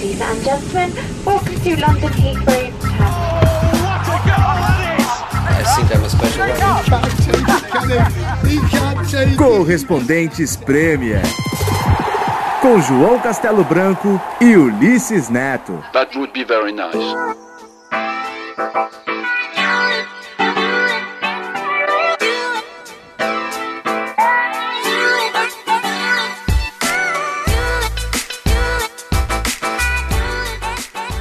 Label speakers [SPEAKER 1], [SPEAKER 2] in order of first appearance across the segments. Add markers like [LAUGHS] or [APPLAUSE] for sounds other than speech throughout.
[SPEAKER 1] Ladies and gentlemen, welcome to London Heathrow.
[SPEAKER 2] I think I'm a special
[SPEAKER 3] Correspondentes Premier. Com João Castelo Branco e Ulisses Neto.
[SPEAKER 2] That would be very nice.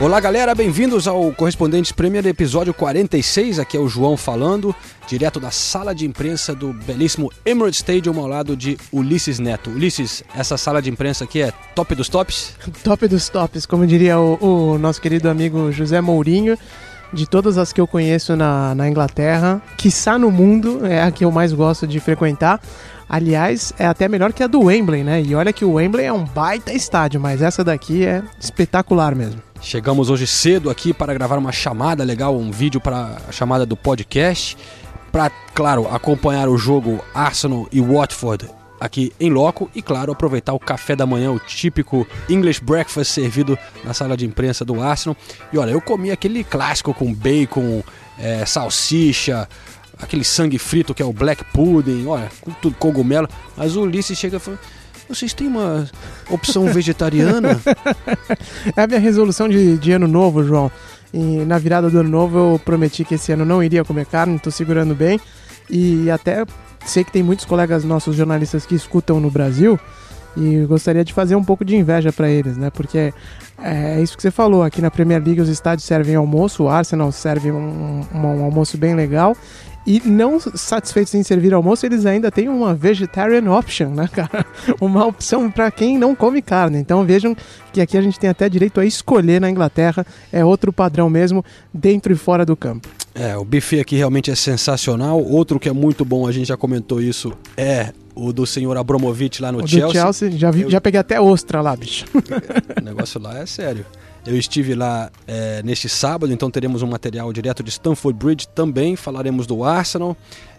[SPEAKER 4] Olá galera, bem-vindos ao Correspondentes Premier episódio 46. Aqui é o João falando, direto da sala de imprensa do belíssimo Emirates Stadium ao lado de Ulisses Neto. Ulisses, essa sala de imprensa aqui é top dos tops? [LAUGHS]
[SPEAKER 5] Top dos tops, como diria o, o nosso querido amigo José Mourinho. De todas as que eu conheço na, na Inglaterra, quiçá no mundo, é a que eu mais gosto de frequentar. Aliás, é até melhor que a do Wembley, né? E olha que o Wembley é um baita estádio, mas essa daqui é espetacular mesmo.
[SPEAKER 4] Chegamos hoje cedo aqui para gravar uma chamada legal, um vídeo para a chamada do podcast, para, claro, acompanhar o jogo Arsenal e Watford aqui em loco e, claro, aproveitar o café da manhã, o típico English breakfast servido na sala de imprensa do Arsenal. E olha, eu comi aquele clássico com bacon, é, salsicha, aquele sangue frito que é o black pudding, olha, com tudo cogumelo. Mas o Ulisses chega e fala vocês têm uma opção vegetariana? [LAUGHS]
[SPEAKER 5] é a minha resolução de, de ano novo, João. E na virada do ano novo eu prometi que esse ano não iria comer carne, estou segurando bem. E até sei que tem muitos colegas nossos jornalistas que escutam no Brasil e gostaria de fazer um pouco de inveja para eles, né? Porque é isso que você falou, aqui na Premier League os estádios servem almoço, o Arsenal serve um, um, um almoço bem legal e não satisfeitos em servir almoço, eles ainda têm uma vegetarian option, né, [LAUGHS] cara? Uma opção para quem não come carne. Então vejam que aqui a gente tem até direito a escolher na Inglaterra, é outro padrão mesmo, dentro e fora do campo.
[SPEAKER 4] É, o buffet aqui realmente é sensacional. Outro que é muito bom, a gente já comentou isso, é o do senhor Abramovich lá no
[SPEAKER 5] o
[SPEAKER 4] Chelsea.
[SPEAKER 5] Chelsea, já, vi, Eu... já peguei até ostra lá, bicho. [LAUGHS]
[SPEAKER 4] o negócio lá é sério. Eu estive lá é, neste sábado, então teremos um material direto de Stamford Bridge também. Falaremos do Arsenal,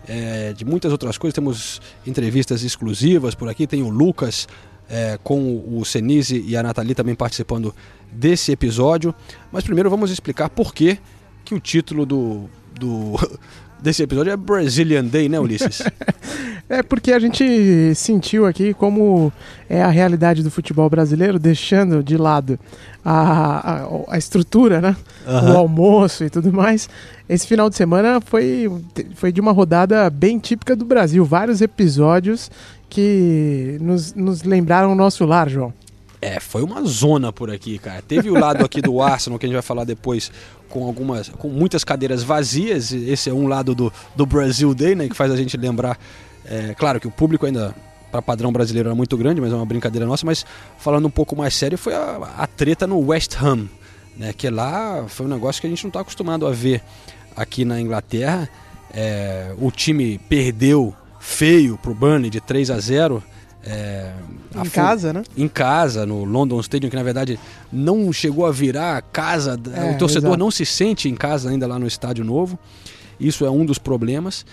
[SPEAKER 4] é, de muitas outras coisas. Temos entrevistas exclusivas por aqui. Tem o Lucas é, com o Senise e a Nathalie também participando desse episódio. Mas primeiro vamos explicar por que, que o título do, do, [LAUGHS] desse episódio é Brazilian Day, né, Ulisses? [LAUGHS]
[SPEAKER 5] é porque a gente sentiu aqui como é a realidade do futebol brasileiro, deixando de lado a, a, a estrutura, né? Uhum. O almoço e tudo mais. Esse final de semana foi, foi de uma rodada bem típica do Brasil. Vários episódios que nos, nos lembraram o nosso lar, João.
[SPEAKER 4] É, foi uma zona por aqui, cara. Teve o lado aqui do Arsenal, que a gente vai falar depois, com algumas, com muitas cadeiras vazias. Esse é um lado do, do Brasil Day, né, que faz a gente lembrar. É, claro que o público ainda para padrão brasileiro era muito grande, mas é uma brincadeira nossa. Mas falando um pouco mais sério, foi a, a treta no West Ham, né, que lá foi um negócio que a gente não está acostumado a ver aqui na Inglaterra. É, o time perdeu feio pro Burnley de 3 a 0
[SPEAKER 5] é, em casa, né?
[SPEAKER 4] Em casa, no London Stadium, que na verdade não chegou a virar casa. É, o torcedor exato. não se sente em casa ainda lá no estádio novo. Isso é um dos problemas.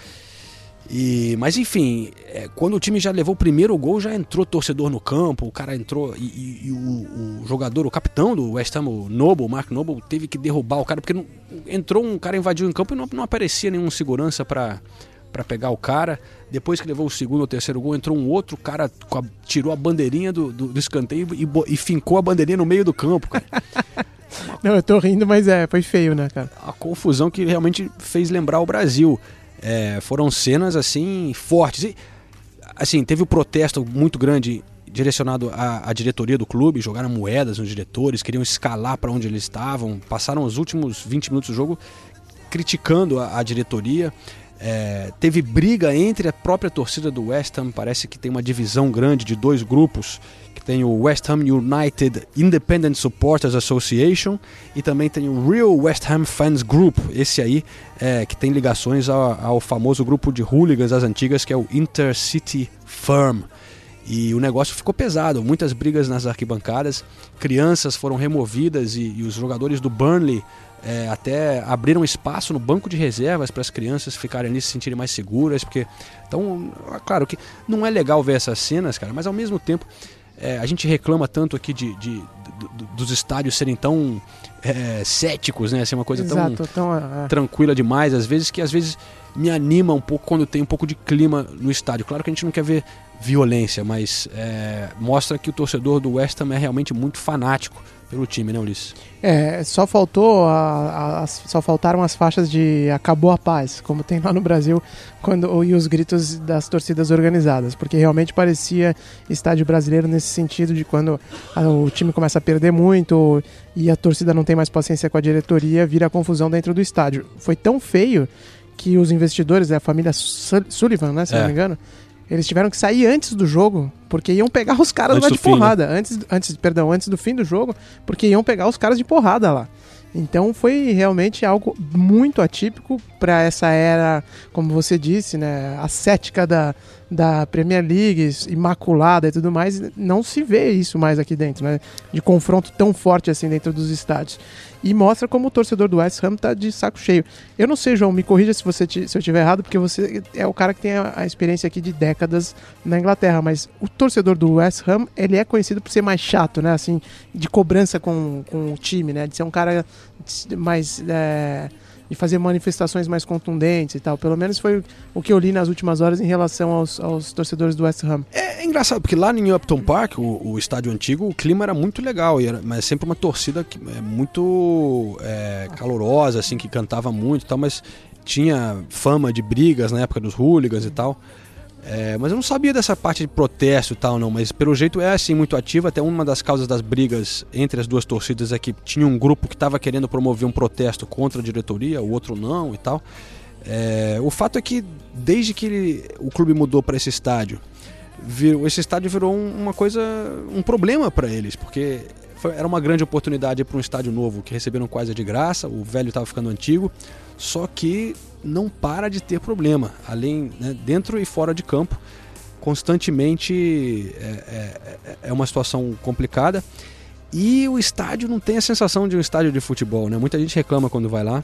[SPEAKER 4] E, mas enfim, é, quando o time já levou o primeiro gol, já entrou torcedor no campo, o cara entrou e, e, e o, o, jogador, o capitão do West Ham, o Noble, o Mark Noble, teve que derrubar o cara, porque não, entrou um cara, invadiu em campo e não, não aparecia nenhum segurança para para pegar o cara. Depois que levou o segundo ou terceiro gol, entrou um outro cara, a, tirou a bandeirinha do, do, do escanteio e, e, fincou a bandeirinha no meio do campo, cara. [LAUGHS]
[SPEAKER 5] Não, eu tô rindo, mas é, foi feio, né, cara?
[SPEAKER 4] A confusão que realmente fez lembrar o Brasil. É, foram cenas, assim, fortes. E, assim, teve o um protesto muito grande direcionado à, à, diretoria do clube, jogaram moedas nos diretores, queriam escalar para onde eles estavam, passaram os últimos 20 minutos do jogo criticando a, a diretoria. É, teve briga entre a própria torcida do West Ham, parece que tem uma divisão grande de dois grupos, que tem o West Ham United Independent Supporters Association e também tem o Real West Ham Fans Group, esse aí é, que tem ligações ao, ao, famoso grupo de hooligans das antigas que é o Intercity Firm. E o negócio ficou pesado, muitas brigas nas arquibancadas, crianças foram removidas e, e os jogadores do Burnley é, até abriram espaço no banco de reservas para as crianças ficarem ali se sentirem mais seguras, porque então, claro que não é legal ver essas cenas, cara, mas ao mesmo tempo É, a gente reclama tanto aqui de, de- do- dos estádios serem tão é, céticos, né? Ser uma coisa tão
[SPEAKER 5] Exato, então, é,
[SPEAKER 4] tranquila demais, às vezes, que às vezes me anima um pouco quando tem um pouco de clima no estádio. Claro que a gente não quer ver violência, mas é, mostra que o torcedor do West Ham é realmente muito fanático pelo time, né, Ulisses?
[SPEAKER 5] É, só faltou a- a- só faltaram as faixas de acabou a paz, como tem lá no Brasil, quando e os gritos das torcidas organizadas, porque realmente parecia estádio brasileiro nesse sentido de quando a- o time começa a perder muito e a torcida não tem mais paciência com a diretoria, vira confusão dentro do estádio. Foi tão feio que os investidores, a família Sul- Sullivan, né, se
[SPEAKER 4] É.
[SPEAKER 5] não me engano, eles tiveram que sair antes do jogo, porque iam pegar os caras
[SPEAKER 4] Antes
[SPEAKER 5] lá de
[SPEAKER 4] fim, né?
[SPEAKER 5] porrada, antes, antes, perdão, antes do fim do jogo, porque iam pegar os caras de porrada lá. Então foi realmente algo muito atípico para essa era, como você disse, né, ascética da, da Premier League, imaculada e tudo mais. Não se vê isso mais aqui dentro, né, de confronto tão forte assim dentro dos estádios. E mostra como o torcedor do West Ham tá de saco cheio. Eu não sei, João, me corrija se, você se eu estiver errado, porque você é o cara que tem a, a experiência aqui de décadas na Inglaterra, mas o torcedor do West Ham, ele é conhecido por ser mais chato, né, assim, de cobrança com, com o time, né, de ser um cara mais... é, de fazer manifestações mais contundentes e tal. Pelo menos foi o que eu li nas últimas horas em relação aos, aos torcedores do West Ham.
[SPEAKER 4] É, é engraçado, porque lá em Upton Park, o, o estádio antigo, o clima era muito legal, e era, mas sempre uma torcida que, é, muito é, calorosa, assim, que cantava muito e tal, mas tinha fama de brigas na época dos hooligans e tal. É, mas eu não sabia dessa parte de protesto e tal, não. Mas pelo jeito é assim muito ativa. Até uma das causas das brigas entre as duas torcidas é que tinha um grupo que estava querendo promover um protesto contra a diretoria, o outro não e tal. É, o fato é que desde que ele- o clube mudou para esse estádio, virou- esse estádio virou um- uma coisa, um problema para eles, porque foi- era uma grande oportunidade para um estádio novo que receberam quase de graça. O velho estava ficando antigo, só que não para de ter problema, além né, dentro e fora de campo, constantemente é, é- é- é uma situação complicada. E o estádio não tem a sensação de um estádio de futebol, né? Muita gente reclama quando vai lá.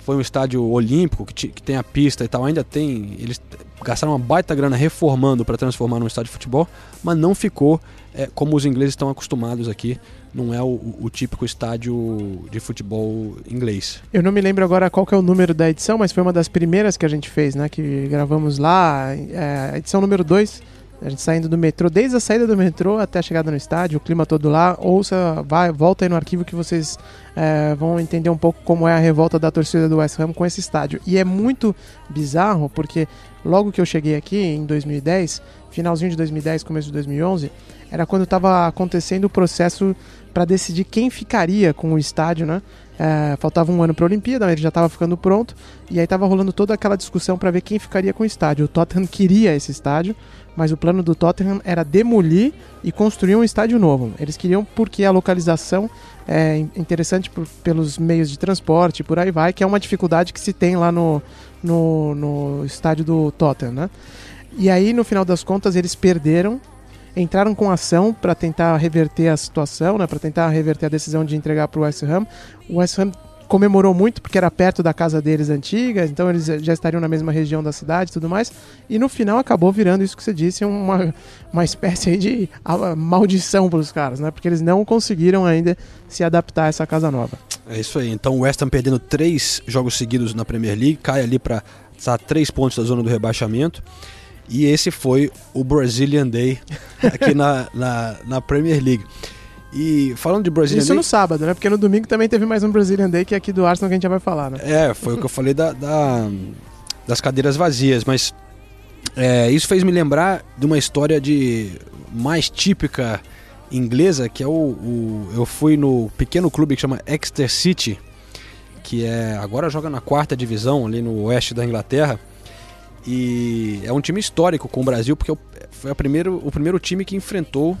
[SPEAKER 4] Foi um estádio olímpico que, que tem a pista e tal, ainda tem. Eles gastaram uma baita grana reformando para transformar num estádio de futebol, mas não ficou é, como os ingleses estão acostumados aqui. Não é o, o- típico estádio de futebol inglês.
[SPEAKER 5] Eu não me lembro agora qual é o número da edição, mas foi uma das primeiras que a gente fez, né? Que gravamos lá, é, edição número 2, a gente saindo do metrô, desde a saída do metrô até a chegada no estádio, o clima todo lá. Ouça, vai, volta aí no arquivo que vocês é, vão entender um pouco como é a revolta da torcida do West Ham com esse estádio. E é muito bizarro, porque logo que eu cheguei aqui, em 2010, finalzinho de 2010, começo de 2011, era quando estava acontecendo o processo para decidir quem ficaria com o estádio, né? É, faltava um ano para a Olimpíada, ele já estava ficando pronto, e aí estava rolando toda aquela discussão para ver quem ficaria com o estádio. O Tottenham queria esse estádio, mas o plano do Tottenham era demolir e construir um estádio novo. Eles queriam porque a localização é in- interessante por- pelos meios de transporte, por aí vai, que é uma dificuldade que se tem lá no, no, no estádio do Tottenham, né? E aí, no final das contas, eles perderam, entraram com ação para tentar reverter a situação, né, para tentar reverter a decisão de entregar para o West Ham. O West Ham comemorou muito porque era perto da casa deles antiga, então eles já estariam na mesma região da cidade e tudo mais. E no final acabou virando isso que você disse, uma, uma espécie de maldição para os caras, né? Porque eles não conseguiram ainda se adaptar a essa casa nova.
[SPEAKER 4] É isso aí. Então o West Ham perdendo três jogos seguidos na Premier League, cai ali para estar três pontos da zona do rebaixamento. E esse foi o Brazilian Day aqui na, na, na Premier League. E falando de Brazilian
[SPEAKER 5] Isso
[SPEAKER 4] Day.
[SPEAKER 5] no sábado, né? Porque no domingo também teve mais um Brazilian Day que é aqui do Arsenal que a gente já vai falar, né?
[SPEAKER 4] É, foi o que eu falei da, da- das cadeiras vazias, mas é, isso fez me lembrar de uma história de mais típica inglesa, que é o, o- eu fui no pequeno clube que chama Exeter City, que é agora joga na quarta divisão ali no oeste da Inglaterra. E é um time histórico com o Brasil, porque é foi a primeiro, o primeiro time que enfrentou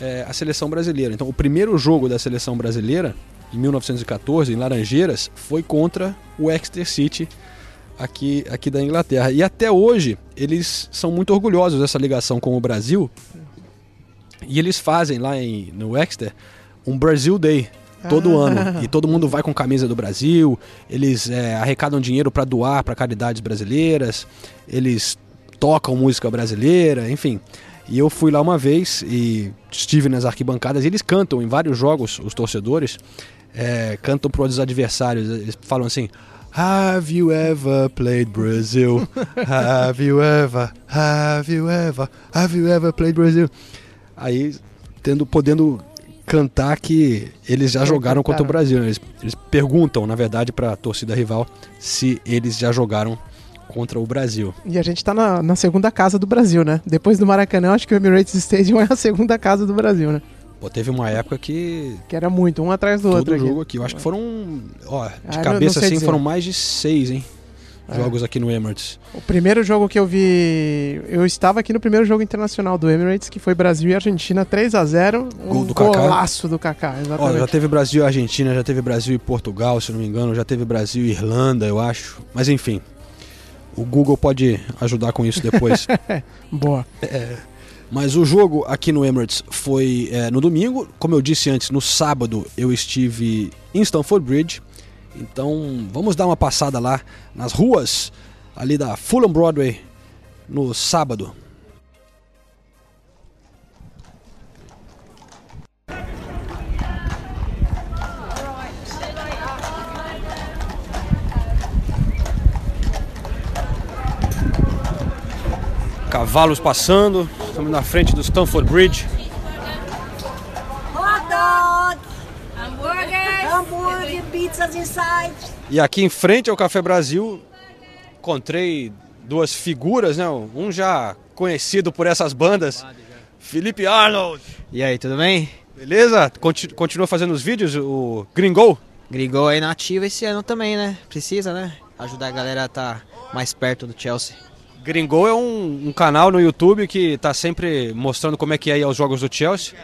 [SPEAKER 4] é, a seleção brasileira. Então, o primeiro jogo da seleção brasileira, em 1914, em Laranjeiras, foi contra o Exeter City, aqui, aqui da Inglaterra. E até hoje, eles são muito orgulhosos dessa ligação com o Brasil. E eles fazem lá em, no Exeter um Brasil Day todo
[SPEAKER 5] Ah.
[SPEAKER 4] ano. E todo mundo vai com camisa do Brasil. Eles é, arrecadam dinheiro para doar para caridades brasileiras. Eles tocam música brasileira, enfim. E eu fui lá uma vez e estive nas arquibancadas. E eles cantam em vários jogos, os torcedores, é, cantam para os adversários. Eles falam assim: Have you ever played Brazil? [LAUGHS] Have you ever? Have you ever? Have you ever played Brazil? Aí, tendo, podendo cantar que eles já jogaram contra o Brasil. né? Eles, eles perguntam, na verdade, para a torcida rival se eles já jogaram contra o Brasil.
[SPEAKER 5] E a gente tá na, na segunda casa do Brasil, né? Depois do Maracanã, acho que o Emirates Stadium é a segunda casa do Brasil, né?
[SPEAKER 4] Pô, teve uma época que
[SPEAKER 5] Que era muito, um atrás do outro.
[SPEAKER 4] todo
[SPEAKER 5] aqui.
[SPEAKER 4] jogo aqui, eu acho que foram, ó, de
[SPEAKER 5] Ah, não-
[SPEAKER 4] cabeça
[SPEAKER 5] não sei
[SPEAKER 4] assim,
[SPEAKER 5] dizer.
[SPEAKER 4] foram mais de seis, hein?
[SPEAKER 5] É.
[SPEAKER 4] Jogos aqui no Emirates.
[SPEAKER 5] O primeiro jogo que eu vi. Eu estava aqui no primeiro jogo internacional do Emirates, que foi Brasil e Argentina 3 a 0
[SPEAKER 4] Gol
[SPEAKER 5] um
[SPEAKER 4] do Kaká.
[SPEAKER 5] golaço do Kaká,
[SPEAKER 4] Ó,
[SPEAKER 5] exatamente.
[SPEAKER 4] já teve Brasil e Argentina, já teve Brasil e Portugal, se não me engano, já teve Brasil e Irlanda, eu acho. Mas enfim, o Google pode ajudar com isso depois. [LAUGHS]
[SPEAKER 5] Boa.
[SPEAKER 4] Mas o jogo aqui no Emirates foi é, no domingo. Como eu disse antes, no sábado eu estive em Stamford Bridge. Então vamos dar uma passada lá nas ruas ali da Fulham Broadway no sábado. Cavalos passando, estamos na frente do Stamford Bridge.
[SPEAKER 6] Pizzas inside.
[SPEAKER 4] E aqui em frente ao Café Brasil, encontrei duas figuras, né? Um já conhecido por essas bandas, Felipe Arnold.
[SPEAKER 7] E aí, tudo bem?
[SPEAKER 4] Beleza? Conti- continua fazendo os vídeos, o Gringo?
[SPEAKER 7] Gringol aí na ativa esse ano também, né? Precisa, né? Ajudar a galera a estar mais perto do Chelsea.
[SPEAKER 4] Gringo é um, um canal no YouTube que tá sempre mostrando como é que é aí os jogos do Chelsea.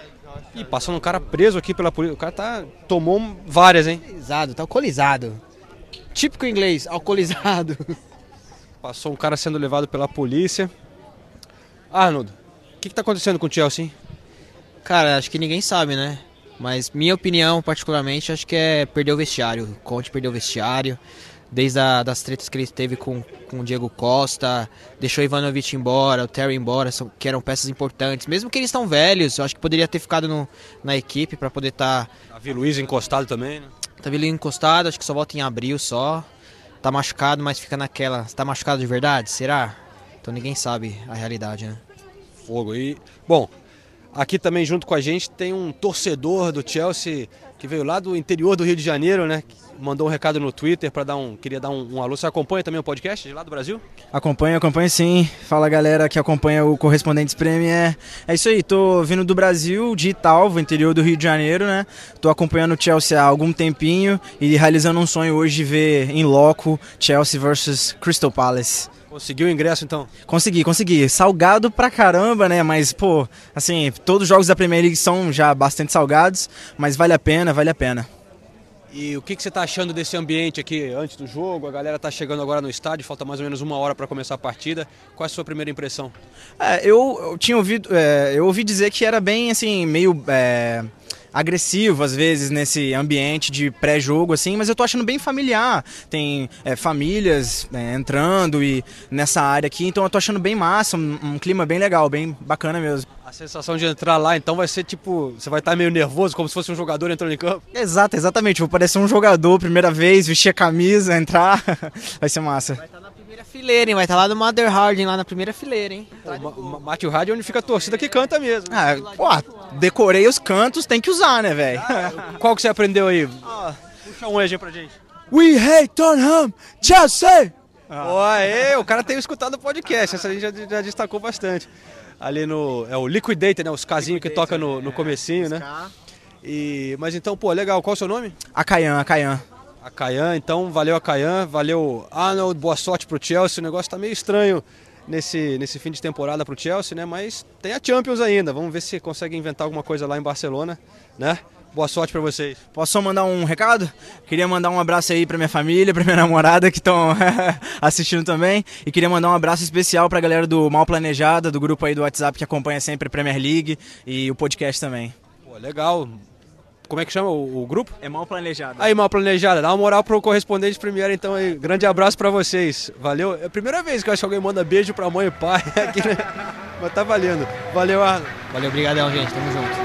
[SPEAKER 4] E passando um cara preso aqui pela polícia. O cara tá, tomou várias, hein?
[SPEAKER 7] Alcoolizado, tá alcoolizado. Típico inglês, alcoolizado. [LAUGHS]
[SPEAKER 4] Passou um cara sendo levado pela polícia. Arnold, o que, que tá acontecendo com o Chelsea?
[SPEAKER 7] Cara, acho que ninguém sabe, né? Mas minha opinião, particularmente, acho que é perder o vestiário. O Conte perdeu o vestiário. Desde a, das tretas que ele teve com, com o Diego Costa, deixou o Ivanovic embora, o Terry embora, são, que eram peças importantes. Mesmo que eles estão velhos, eu acho que poderia ter ficado no- na equipe para poder estar
[SPEAKER 4] Davi Luiz encostado também, né?
[SPEAKER 7] Tá ali encostado, acho que só volta em abril só. Tá machucado, mas fica naquela. Tá machucado de verdade? Será? Então ninguém sabe a realidade, né?
[SPEAKER 4] Fogo. E, bom, aqui também junto com a gente tem um torcedor do Chelsea que veio lá do interior do Rio de Janeiro, né? Mandou um recado no Twitter para dar um. Queria dar um, um alô. Você acompanha também o podcast de lá do Brasil?
[SPEAKER 8] Acompanho, acompanho sim. Fala galera que acompanha o Correspondentes Premier. É isso aí, tô vindo do Brasil, de Italva, interior do Rio de Janeiro, né? Tô acompanhando o Chelsea há algum tempinho e realizando um sonho hoje de ver em loco Chelsea versus Crystal Palace.
[SPEAKER 4] Conseguiu o ingresso então?
[SPEAKER 8] Consegui, consegui. Salgado pra caramba, né? Mas, pô, assim, todos os jogos da Premier League são já bastante salgados, mas vale a pena, vale a pena.
[SPEAKER 4] E o que, que você está achando desse ambiente aqui antes do jogo? A galera tá chegando agora no estádio, falta mais ou menos uma hora para começar a partida. Qual é a sua primeira impressão?
[SPEAKER 8] É, eu, eu tinha ouvido, é, eu ouvi dizer que era bem assim, meio é, agressivo às vezes nesse ambiente de pré-jogo assim, mas eu tô achando bem familiar. Tem é, famílias né, entrando e nessa área aqui, então eu tô achando bem massa, um, um clima bem legal, bem bacana mesmo.
[SPEAKER 4] A sensação de entrar lá então vai ser tipo. Você vai estar meio nervoso, como se fosse um jogador entrando em campo?
[SPEAKER 8] Exato, exatamente. Vou parecer um jogador, primeira vez, vestir a camisa, entrar, [LAUGHS] vai ser massa.
[SPEAKER 7] Vai estar na fileira, hein? Vai estar lá do Mother Harding, lá na primeira fileira, hein?
[SPEAKER 4] Matthew Hardy é onde fica a torcida que canta mesmo.
[SPEAKER 8] Ah, pô, decorei os cantos, tem que usar, né, velho? [LAUGHS]
[SPEAKER 4] Qual que você aprendeu aí? Puxa um aí pra gente.
[SPEAKER 8] We hate Tottenham, Chelsea!
[SPEAKER 4] Ó, aê, o cara tem escutado o podcast, essa a gente já, já destacou bastante. Ali no. É o Liquidator, né? Os casinhos que toca no, no comecinho, né? E, mas então, pô, legal. Qual é o seu nome?
[SPEAKER 8] A Caian, a Caian.
[SPEAKER 4] A então, valeu a Caian, valeu Arnold, boa sorte pro Chelsea. O negócio tá meio estranho nesse, nesse fim de temporada pro Chelsea, né? Mas tem a Champions ainda. Vamos ver se consegue inventar alguma coisa lá em Barcelona, né? Boa sorte pra vocês.
[SPEAKER 8] Posso só mandar um recado? Queria mandar um abraço aí pra minha família, pra minha [LAUGHS] namorada que estão [LAUGHS] assistindo também. E queria mandar um abraço especial pra galera do Mal Planejada, do grupo aí do WhatsApp que acompanha sempre a Premier League e o podcast também.
[SPEAKER 4] Pô, legal. Como é que chama o, o grupo?
[SPEAKER 8] É Mal Planejada.
[SPEAKER 4] Aí, mal planejada. Dá uma moral pro correspondente Premier, então aí. Grande abraço pra vocês. Valeu. É a primeira vez que eu acho que alguém manda beijo pra mãe e pai [LAUGHS] aqui, né? Mas tá valendo. Valeu, Arno.
[SPEAKER 7] Valeu, obrigadão, gente. Tamo junto.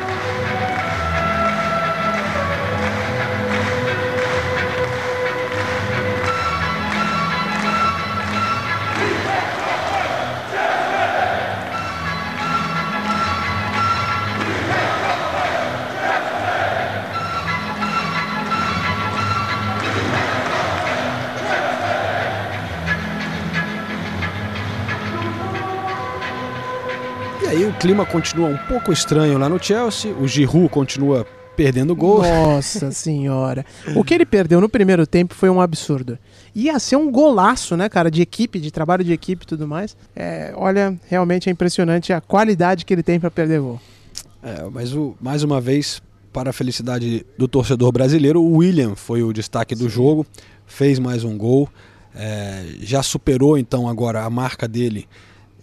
[SPEAKER 4] Clima continua um pouco estranho lá no Chelsea. O Giroud continua perdendo gol.
[SPEAKER 5] Nossa [LAUGHS] senhora. O que ele perdeu no primeiro tempo foi um absurdo. Ia ser um golaço, né, cara, de equipe, de trabalho de equipe e tudo mais. É, olha, realmente é impressionante a qualidade que ele tem para perder gol.
[SPEAKER 4] É, mas o, mais uma vez, para a felicidade do torcedor brasileiro, o William foi o destaque do jogo, fez mais um gol, é, já superou então agora a marca dele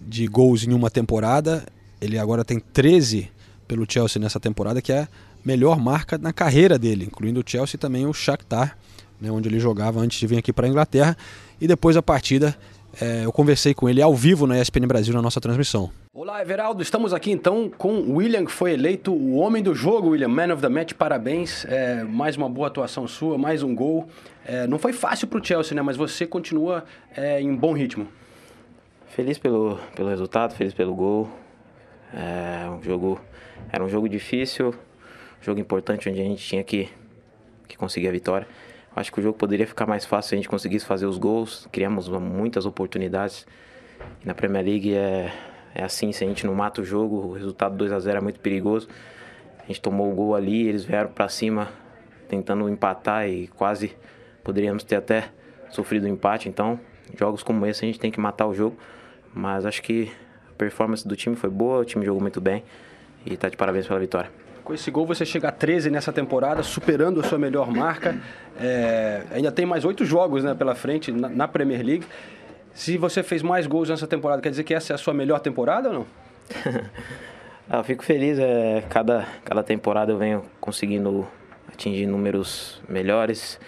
[SPEAKER 4] de gols em uma temporada. Ele agora tem 13 pelo Chelsea nessa temporada, que é a melhor marca na carreira dele, incluindo o Chelsea e também o Shakhtar, né, onde ele jogava antes de vir aqui para a Inglaterra. E depois da partida, é, eu conversei com ele ao vivo na ESPN Brasil na nossa transmissão. Olá, Everaldo. Estamos aqui então com o William, que foi eleito o homem do jogo, William, man of the match. Parabéns. É, mais uma boa atuação sua, mais um gol. É, não foi fácil para o Chelsea, né? Mas você continua é, em bom ritmo.
[SPEAKER 9] Feliz pelo, pelo resultado, feliz pelo gol. É um jogo, era um jogo difícil, um jogo importante onde a gente tinha que, que conseguir a vitória. Acho que o jogo poderia ficar mais fácil se a gente conseguisse fazer os gols. Criamos muitas oportunidades. E na Premier League é, é assim, se a gente não mata o jogo, o resultado 2 a 0 é muito perigoso. A gente tomou o gol ali, eles vieram para cima tentando empatar e quase poderíamos ter até sofrido um empate. Então, jogos como esse a gente tem que matar o jogo. Mas acho que performance do time foi boa, o time jogou muito bem e está de parabéns pela vitória.
[SPEAKER 4] Com esse gol você chega a 13 nessa temporada, superando a sua melhor marca. É, ainda tem mais oito jogos né, pela frente na, na, Premier League. Se você fez mais gols nessa temporada, quer dizer que essa é a sua melhor temporada ou não? [LAUGHS]
[SPEAKER 9] ah, eu fico feliz. É, cada, cada temporada eu venho conseguindo atingir números melhores,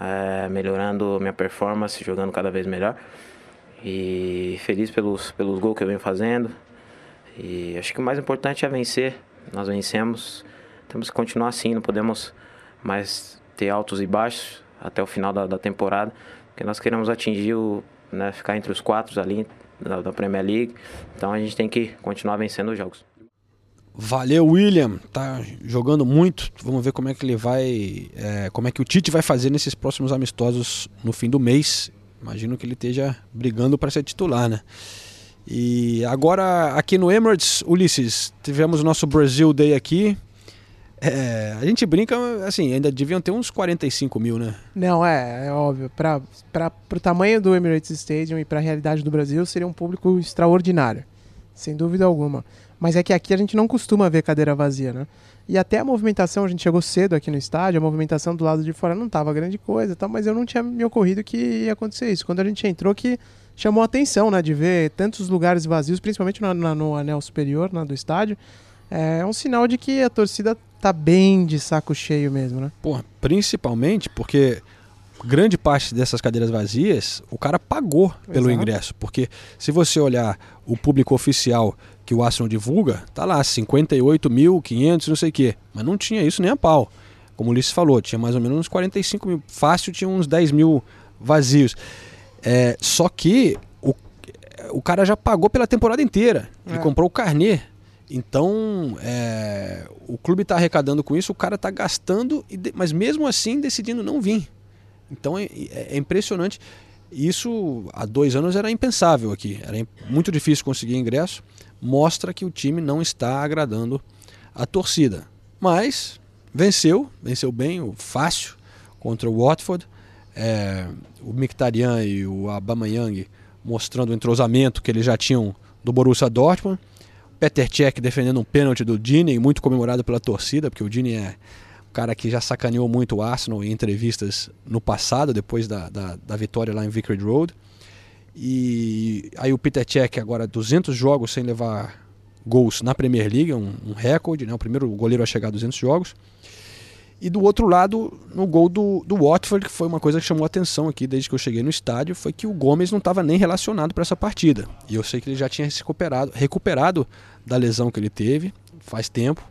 [SPEAKER 9] é, melhorando minha performance, jogando cada vez melhor. E feliz pelos, pelos gols que eu venho fazendo. E acho que o mais importante é vencer. Nós vencemos. Temos que continuar assim, não podemos mais ter altos e baixos até o final da, da temporada. Porque nós queremos atingir o. Né, ficar entre os quatro ali da, da Premier League. Então a gente tem que continuar vencendo os jogos.
[SPEAKER 4] Valeu, William. Tá jogando muito. Vamos ver como é que ele vai. É, como é que o Tite vai fazer nesses próximos amistosos no fim do mês. Imagino que ele esteja brigando para ser titular, né? E agora aqui no Emirates, Ulisses, tivemos o nosso Brasil Day aqui. É, a gente brinca, assim, ainda deviam ter uns 45 mil, né?
[SPEAKER 5] Não, é, é óbvio. Para o tamanho do Emirates Stadium e para a realidade do Brasil, seria um público extraordinário, sem dúvida alguma. Mas é que aqui a gente não costuma ver cadeira vazia, né? E até a movimentação, a gente chegou cedo aqui no estádio, a movimentação do lado de fora não estava grande coisa, tal, mas eu não tinha me ocorrido que ia acontecer isso. Quando a gente entrou, que chamou a atenção, né, de ver tantos lugares vazios, principalmente no, no, no anel superior né, do estádio. É um sinal de que a torcida tá bem de saco cheio mesmo, né?
[SPEAKER 4] Porra, principalmente porque grande parte dessas cadeiras vazias, o cara pagou pelo Exato. ingresso. Porque se você olhar o público oficial que o Arsenal divulga, tá lá, 58.500, não sei o quê. Mas não tinha isso nem a pau. Como o Ulisses falou, tinha mais ou menos uns 45 mil. Fácil tinha uns 10 mil vazios. É, só que o, o cara já pagou pela temporada inteira. Ele é. comprou o carnê. Então, é, o clube está arrecadando com isso, o cara está gastando, mas mesmo assim decidindo não vir. Então é, é, impressionante. Isso há dois anos era impensável aqui. Era muito difícil conseguir ingresso. Mostra que o time não está agradando a torcida. Mas venceu, venceu bem, fácil contra o Watford é, o Mkhitaryan e o Aubameyang mostrando o entrosamento que eles já tinham do Borussia Dortmund. Peter Cech defendendo um pênalti do Dini, muito comemorado pela torcida, porque o Dini é um cara que já sacaneou muito o Arsenal em entrevistas no passado, depois da, da, da vitória lá em Vicarage Road. E aí o Peter Cech agora 200 jogos sem levar gols na Premier League, um, um recorde, né? o primeiro goleiro a chegar a 200 jogos. E do outro lado, no gol do, do Watford, que foi uma coisa que chamou atenção aqui desde que eu cheguei no estádio, foi que o Gomes não estava nem relacionado para essa partida. E eu sei que ele já tinha se recuperado, recuperado da lesão que ele teve faz tempo.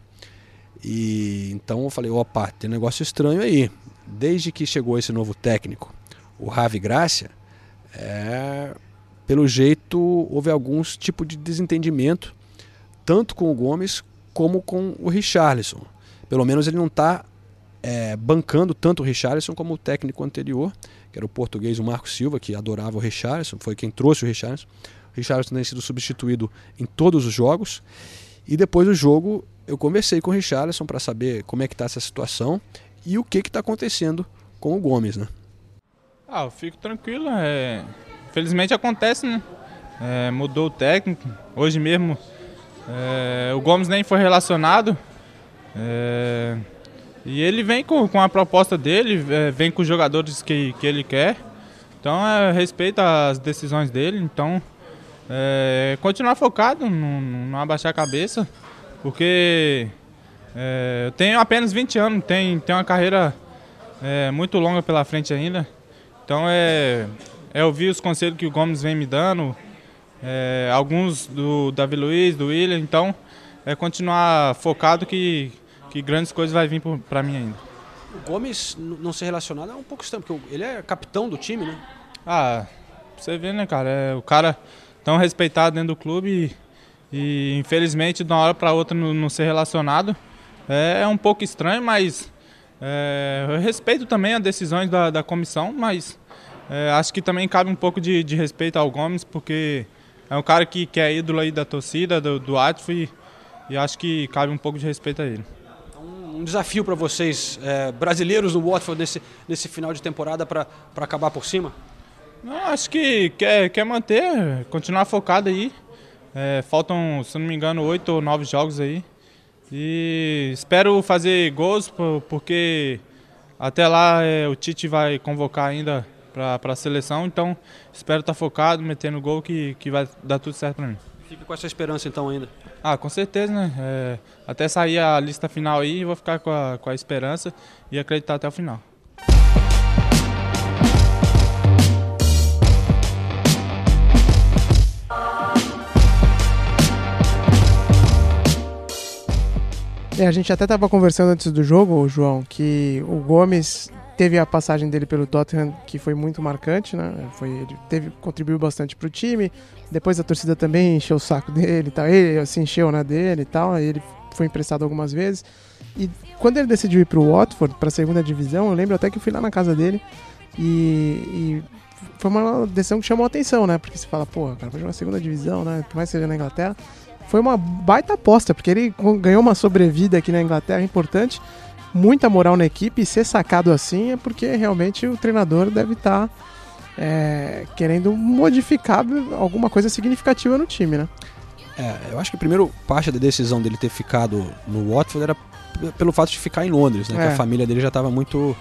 [SPEAKER 4] E então eu falei, opa, tem um negócio estranho aí. Desde que chegou esse novo técnico, o Ravi Gracia, é, pelo jeito houve alguns tipo de desentendimento, tanto com o Gomes como com o Richarlison. Pelo menos ele não está é, bancando tanto o Richarlison como o técnico anterior, que era o português o Marco Silva, que adorava o Richarlison, foi quem trouxe o Richarlison. O Richarlison tem sido substituído em todos os jogos. E depois do jogo, eu conversei com o Richarlison para saber como é que está essa situação e o que está acontecendo com o Gomes, né?
[SPEAKER 10] Ah, eu fico tranquilo. É... Felizmente acontece, né? É, mudou o técnico. Hoje mesmo é... o Gomes nem foi relacionado. É... E ele vem com, com a proposta dele, é, vem com os jogadores que, que ele quer. Então, é, respeita as decisões dele. Então, é, continuar focado, não, não abaixar a cabeça, porque é, eu tenho apenas 20 anos, tenho, tenho uma carreira muito longa pela frente ainda. Então, é, é ouvir os conselhos que o Gomes vem me dando, é, alguns do Davi Luiz, do William. Então, é continuar focado que que grandes coisas vai vir para mim ainda.
[SPEAKER 4] O Gomes não ser relacionado é um pouco estranho, porque ele é capitão do time, né?
[SPEAKER 10] Ah, você vê, né, cara? É o cara tão respeitado dentro do clube e, e infelizmente de uma hora para outra não, não, ser relacionado é, é, um pouco estranho, mas é, eu respeito também as decisões da, da comissão, mas é, acho que também cabe um pouco de, de, respeito ao Gomes, porque é um cara que, que é ídolo aí da torcida, do, do Atfo, e, e acho que cabe um pouco de respeito a ele
[SPEAKER 4] um desafio para vocês, é, brasileiros do Watford, nesse, nesse final de temporada para acabar por cima?
[SPEAKER 10] Não, acho que quer, quer manter, continuar focado aí. É, faltam, se não me engano, oito ou nove jogos aí. E espero fazer gols, porque até lá é, o Tite vai convocar ainda para a seleção. Então espero estar tá focado, metendo gol, que, que vai dar tudo certo para mim.
[SPEAKER 4] Fica com essa esperança então ainda.
[SPEAKER 10] Ah, com certeza, né? É, até sair a lista final aí, vou ficar com a, com a esperança e acreditar até o final.
[SPEAKER 5] É, a gente até estava conversando antes do jogo, João, que o Gomes teve a passagem dele pelo Tottenham que foi muito marcante, né? Foi, ele teve, contribuiu bastante para o time. Depois a torcida também encheu o saco dele e tal. Ele se encheu na dele e tal. Ele foi emprestado algumas vezes. E quando ele decidiu ir para o Watford, para a segunda divisão, eu lembro até que eu fui lá na casa dele e, e foi uma decisão que chamou a atenção, né? Porque você fala, pô, cara, vai jogar segunda divisão, né? Por mais que seja na Inglaterra. Foi uma baita aposta, porque ele ganhou uma sobrevida aqui na Inglaterra importante muita moral na equipe e ser sacado assim é porque realmente o treinador deve estar tá, é, querendo modificar alguma coisa significativa no time, né?
[SPEAKER 4] É, eu acho que primeiro parte da decisão dele ter ficado no Watford era pelo fato de ficar em Londres, né? É. Que a família dele já estava muito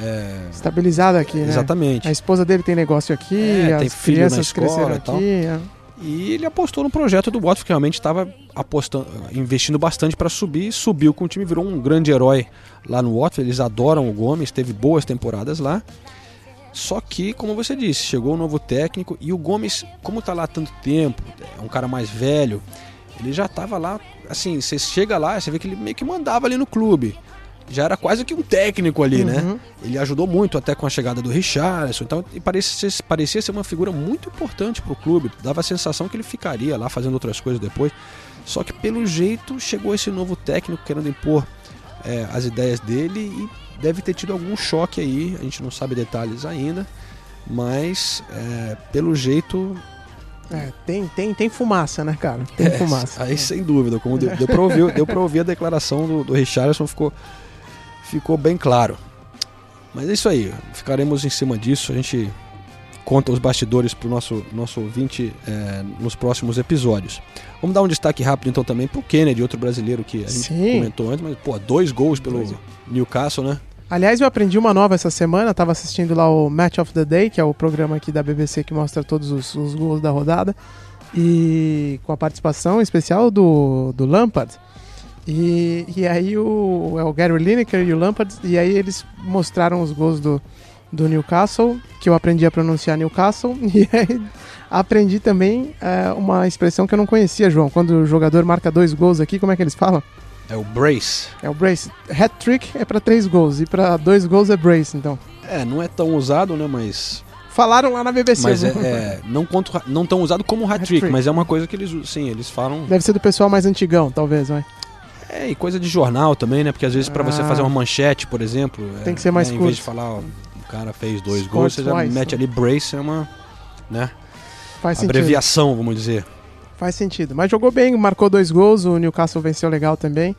[SPEAKER 5] é... estabilizada aqui, né?
[SPEAKER 4] Exatamente.
[SPEAKER 5] A esposa dele tem negócio aqui, é, as crianças cresceram aqui.
[SPEAKER 4] E ele apostou no projeto do Watford, que realmente estava apostando, investindo bastante para subir, subiu com o time, virou um grande herói lá no Watford. Eles adoram o Gomes, teve boas temporadas lá. Só que, como você disse, chegou um novo técnico e o Gomes, como está lá há tanto tempo, é um cara mais velho, ele já estava lá, assim, você chega lá, você vê que ele meio que mandava ali no clube já era quase que um técnico ali, né? uhum. né? Ele ajudou muito até com a chegada do Richardson, então e parecia, parecia ser uma figura muito importante para o clube. Dava a sensação que ele ficaria lá fazendo outras coisas depois. Só que pelo jeito chegou esse novo técnico querendo impor é, as ideias dele e deve ter tido algum choque aí. A gente não sabe detalhes ainda, mas é, pelo jeito
[SPEAKER 5] é, tem, tem, tem fumaça, né, cara? Tem é, fumaça.
[SPEAKER 4] Aí, sem dúvida, como deu, deu para ouvir, deu pra ouvir a declaração do, do Richardson, ficou ficou bem claro. Mas é isso aí, ficaremos em cima disso. A gente conta os bastidores para o nosso, nosso ouvinte é, nos próximos episódios. Vamos dar um destaque rápido então também para o Kennedy, outro brasileiro que a gente Sim. comentou antes, mas pô, dois gols pelo dois. Newcastle, né?
[SPEAKER 5] Aliás, eu aprendi uma nova essa semana, estava assistindo lá o Match of the Day, que é o programa aqui da BBC que mostra todos os, os gols da rodada, e com a participação especial do, do Lampard. E, e aí o, é o Gary Lineker e o Lampard, e aí eles mostraram os gols do, do Newcastle, que eu aprendi a pronunciar Newcastle, [LAUGHS] e aí aprendi também é, uma expressão que eu não conhecia, João. Quando o jogador marca dois gols aqui, como é que eles falam?
[SPEAKER 4] É o brace.
[SPEAKER 5] É o brace. Hat-trick é para três gols, e para dois gols é brace, então.
[SPEAKER 4] É, não é tão usado, né, mas...
[SPEAKER 5] Falaram lá na BBC.
[SPEAKER 4] Mas é, é não, conto, não tão usado como hat-trick, hat mas é uma coisa que eles, sim, eles falam...
[SPEAKER 5] Deve ser do pessoal mais antigão, talvez, vai.
[SPEAKER 4] É, e coisa de jornal também, né? Porque às vezes para você fazer uma manchete, por exemplo.
[SPEAKER 5] Tem que ser mais
[SPEAKER 4] né,
[SPEAKER 5] curto.
[SPEAKER 4] Em vez de falar, ó, o cara fez dois gols, você já
[SPEAKER 5] twice,
[SPEAKER 4] mete ali brace, é uma. né?
[SPEAKER 5] Faz
[SPEAKER 4] Abreviação,
[SPEAKER 5] sentido.
[SPEAKER 4] vamos dizer.
[SPEAKER 5] Faz sentido. Mas jogou bem, marcou dois gols, o Newcastle venceu legal também.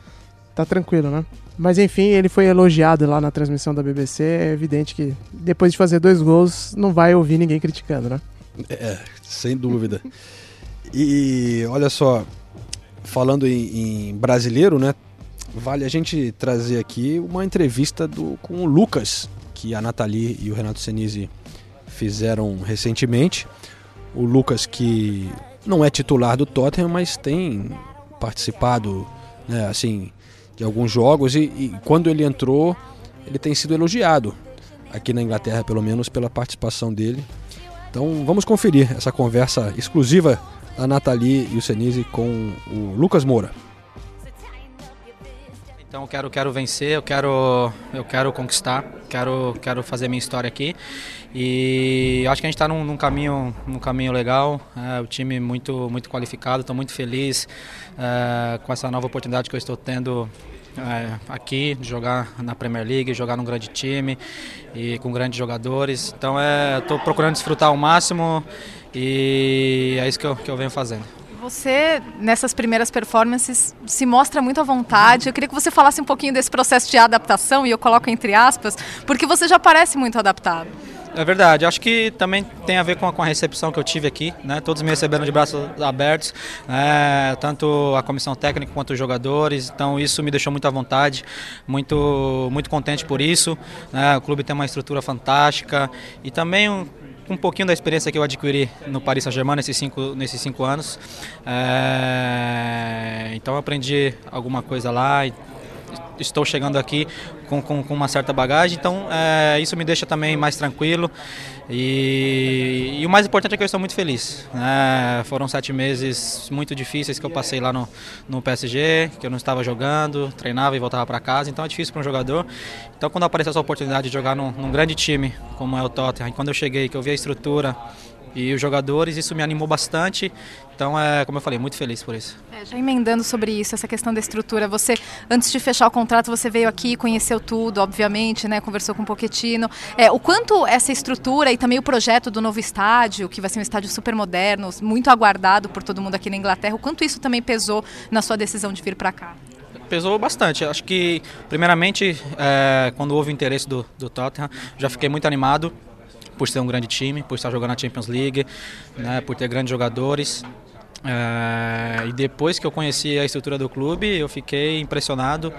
[SPEAKER 5] Tá tranquilo, né? Mas enfim, ele foi elogiado lá na transmissão da BBC. É evidente que depois de fazer dois gols, não vai ouvir ninguém criticando, né?
[SPEAKER 4] É, sem dúvida. e olha só, falando em, em, brasileiro, né? Vale a gente trazer aqui uma entrevista do, com o Lucas, que a Nathalie e o Renato Senise fizeram recentemente. O Lucas que não é titular do Tottenham, mas tem participado, né, assim, de alguns jogos e, e quando ele entrou, ele tem sido elogiado aqui na Inglaterra, pelo menos pela participação dele. Então vamos conferir essa conversa exclusiva da Nathalie e o Senise com o Lucas Moura.
[SPEAKER 11] Então eu quero, quero vencer, eu quero, eu quero conquistar, quero, quero fazer minha história aqui. E acho que a gente está num, num, caminho, num caminho legal. É, o time muito, muito qualificado, estou muito feliz é, com essa nova oportunidade que eu estou tendo é, aqui, jogar na Premier League, jogar num grande time e com grandes jogadores. Então estou procurando desfrutar ao máximo e é isso que eu, que eu venho fazendo.
[SPEAKER 12] Você, nessas primeiras performances, se mostra muito à vontade. Eu queria que você falasse um pouquinho desse processo de adaptação, e eu coloco entre aspas, porque você já parece muito adaptado.
[SPEAKER 11] É verdade, acho que também tem a ver com a, com a, recepção que eu tive aqui, né? Todos me receberam de braços abertos, né? tanto a comissão técnica quanto os jogadores, então isso me deixou muito à vontade, muito, muito contente por isso. Né? O clube tem uma estrutura fantástica e também um, um pouquinho da experiência que eu adquiri no Paris Saint-Germain nesses cinco, nesses cinco anos. É, então aprendi alguma coisa lá estou chegando aqui com, com, com uma certa bagagem, então é, isso me deixa também mais tranquilo. E, e, o mais importante é que eu estou muito feliz. Né? Foram sete meses muito difíceis que eu passei lá no, no PSG, que eu não estava jogando, treinava e voltava para casa, então é difícil para um jogador. Então quando aparece essa oportunidade de jogar num, num grande time como é o Tottenham, quando eu cheguei, que eu vi a estrutura, e os jogadores, isso me animou bastante. Então, é, como eu falei, muito feliz por isso.
[SPEAKER 12] É, já emendando sobre isso, essa questão da estrutura, você, antes de fechar o contrato, você veio aqui, conheceu tudo, obviamente, né, conversou com o Pochettino. É, o quanto essa estrutura e também o projeto do novo estádio, que vai ser um estádio super moderno, muito aguardado por todo mundo aqui na Inglaterra, o quanto isso também pesou na sua decisão de vir para cá?
[SPEAKER 11] pesou bastante. Acho que, primeiramente, é, quando houve o interesse do, do Tottenham, já fiquei muito animado por ser um grande time, por estar jogando na Champions League, né, por ter grandes jogadores. É, e depois que eu conheci a estrutura do clube, eu fiquei impressionado.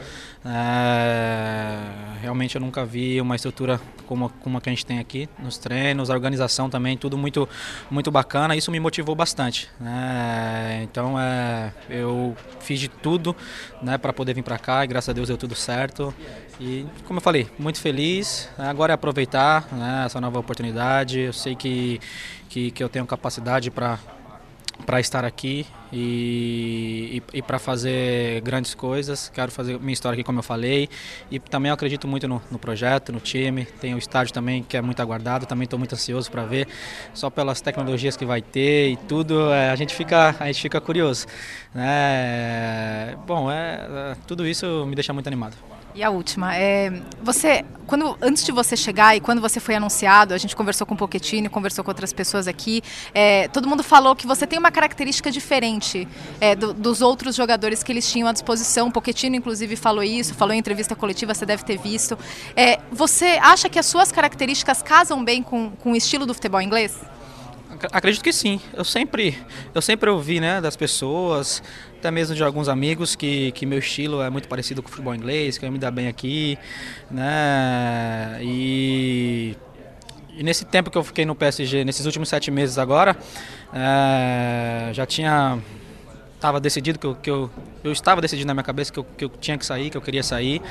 [SPEAKER 11] É, realmente eu nunca vi uma estrutura como, como a que a gente tem aqui nos treinos, a organização também, tudo muito, muito bacana. Isso me motivou bastante. Né? Então é, eu fiz de tudo né, para poder vir para cá e graças a Deus deu tudo certo. E como eu falei, muito feliz. Agora é aproveitar né, essa nova oportunidade. Eu sei que, que, que eu tenho capacidade para para estar aqui e, e, e para fazer grandes coisas. Quero fazer minha história aqui, como eu falei, e também acredito muito no, no projeto, no time. Tem o estádio também que é muito aguardado, também estou muito ansioso para ver, só pelas tecnologias que vai ter e tudo, é, a gente fica a gente fica curioso. Né? Bom, é, é tudo isso me deixa muito animado.
[SPEAKER 12] E a última, é, você, quando antes de você chegar e quando você foi anunciado, a gente conversou com o Pochettino, conversou com outras pessoas aqui, é, todo mundo falou que você tem uma característica diferente é, do, dos outros jogadores que eles tinham à disposição. O Pochettino, inclusive, falou isso, falou em entrevista coletiva, você deve ter visto. É, você acha que as suas características casam bem com, com o estilo do futebol inglês?
[SPEAKER 11] Acredito que sim. Eu sempre, eu sempre ouvi né, das pessoas, até mesmo de alguns amigos, que, que meu estilo é muito parecido com o futebol inglês, que eu me dá bem aqui. Né, e, e nesse tempo que eu fiquei no PSG, nesses últimos sete meses agora, é, já tinha estava decidido que eu, que eu, eu estava decidido na minha cabeça que eu, que eu tinha que sair, que eu queria sair.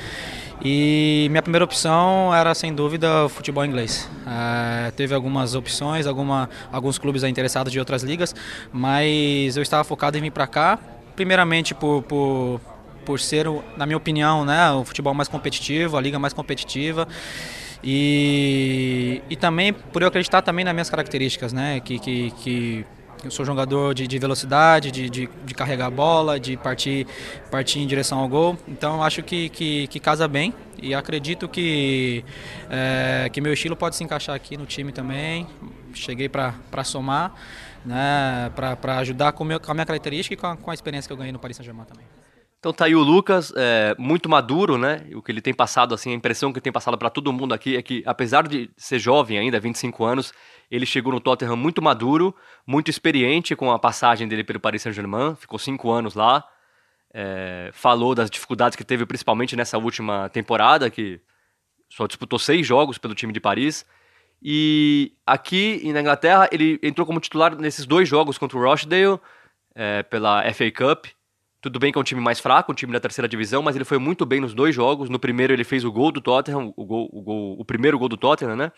[SPEAKER 11] E minha primeira opção era sem dúvida o futebol inglês. É, teve algumas opções, alguma, alguns clubes interessados de outras ligas, mas eu estava focado em vir para cá, primeiramente por, por, por ser, na minha opinião, né, o futebol mais competitivo, a liga mais competitiva. E, e também por eu acreditar também nas minhas características, né, que, que, que eu sou jogador de, de velocidade, de, de, de, carregar a bola, de partir, partir em direção ao gol. Então acho que, que, que casa bem e acredito que, é, que meu estilo pode se encaixar aqui no time também. Cheguei para somar, né, para ajudar com, meu, com a minha característica e com a, com a experiência que eu ganhei no Paris Saint-Germain também.
[SPEAKER 13] Então tá aí o Lucas, é, muito maduro, né? O que ele tem passado, assim, a impressão que tem passado para todo mundo aqui é que, apesar de ser jovem ainda, 25 anos, ele chegou no Tottenham muito maduro, muito experiente com a passagem dele pelo Paris Saint-Germain, ficou cinco anos lá. É, falou das dificuldades que teve, principalmente nessa última temporada, que só disputou seis jogos pelo time de Paris. E aqui na Inglaterra, ele entrou como titular nesses dois jogos contra o Rochdale, é, pela FA Cup. Tudo bem que é um time mais fraco, um time da terceira divisão, mas ele foi muito bem nos dois jogos. No primeiro, ele fez o gol do Tottenham, o, gol, o, gol, o primeiro gol do Tottenham, né?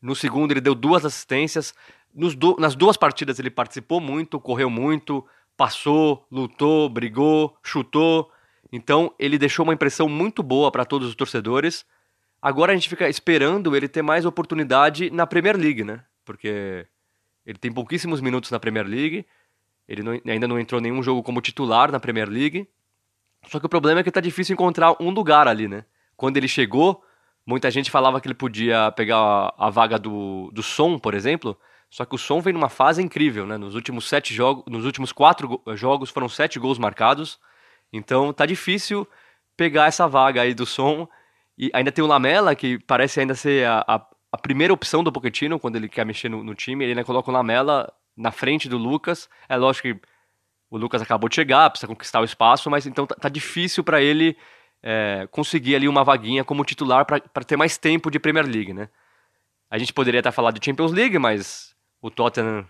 [SPEAKER 13] No segundo, ele deu duas assistências. Do, nas duas partidas, ele participou muito, correu muito, passou, lutou, brigou, chutou. Então, ele deixou uma impressão muito boa para todos os torcedores. Agora a gente fica esperando ele ter mais oportunidade na Premier League, né? Porque ele tem pouquíssimos minutos na Premier League. Ele não, ainda não entrou nenhum jogo como titular na Premier League. Só que o problema é que tá difícil encontrar um lugar ali, né? Quando ele chegou, Muita gente falava que ele podia pegar a vaga do, do Som, por exemplo, só que o Som vem numa fase incrível, né? Nos últimos sete jogos, nos últimos quatro jogos foram sete gols marcados, então tá difícil pegar essa vaga aí do Som. E ainda tem o Lamela, que parece ainda ser a, a, a primeira opção do Pochettino quando ele quer mexer no, no, time. Ele ainda coloca o Lamela na frente do Lucas. É lógico que o Lucas acabou de chegar, precisa conquistar o espaço, mas então tá, tá difícil para ele é, conseguir ali uma vaguinha como titular para ter mais tempo de Premier League, né? A gente poderia até falar de Champions League, mas o Tottenham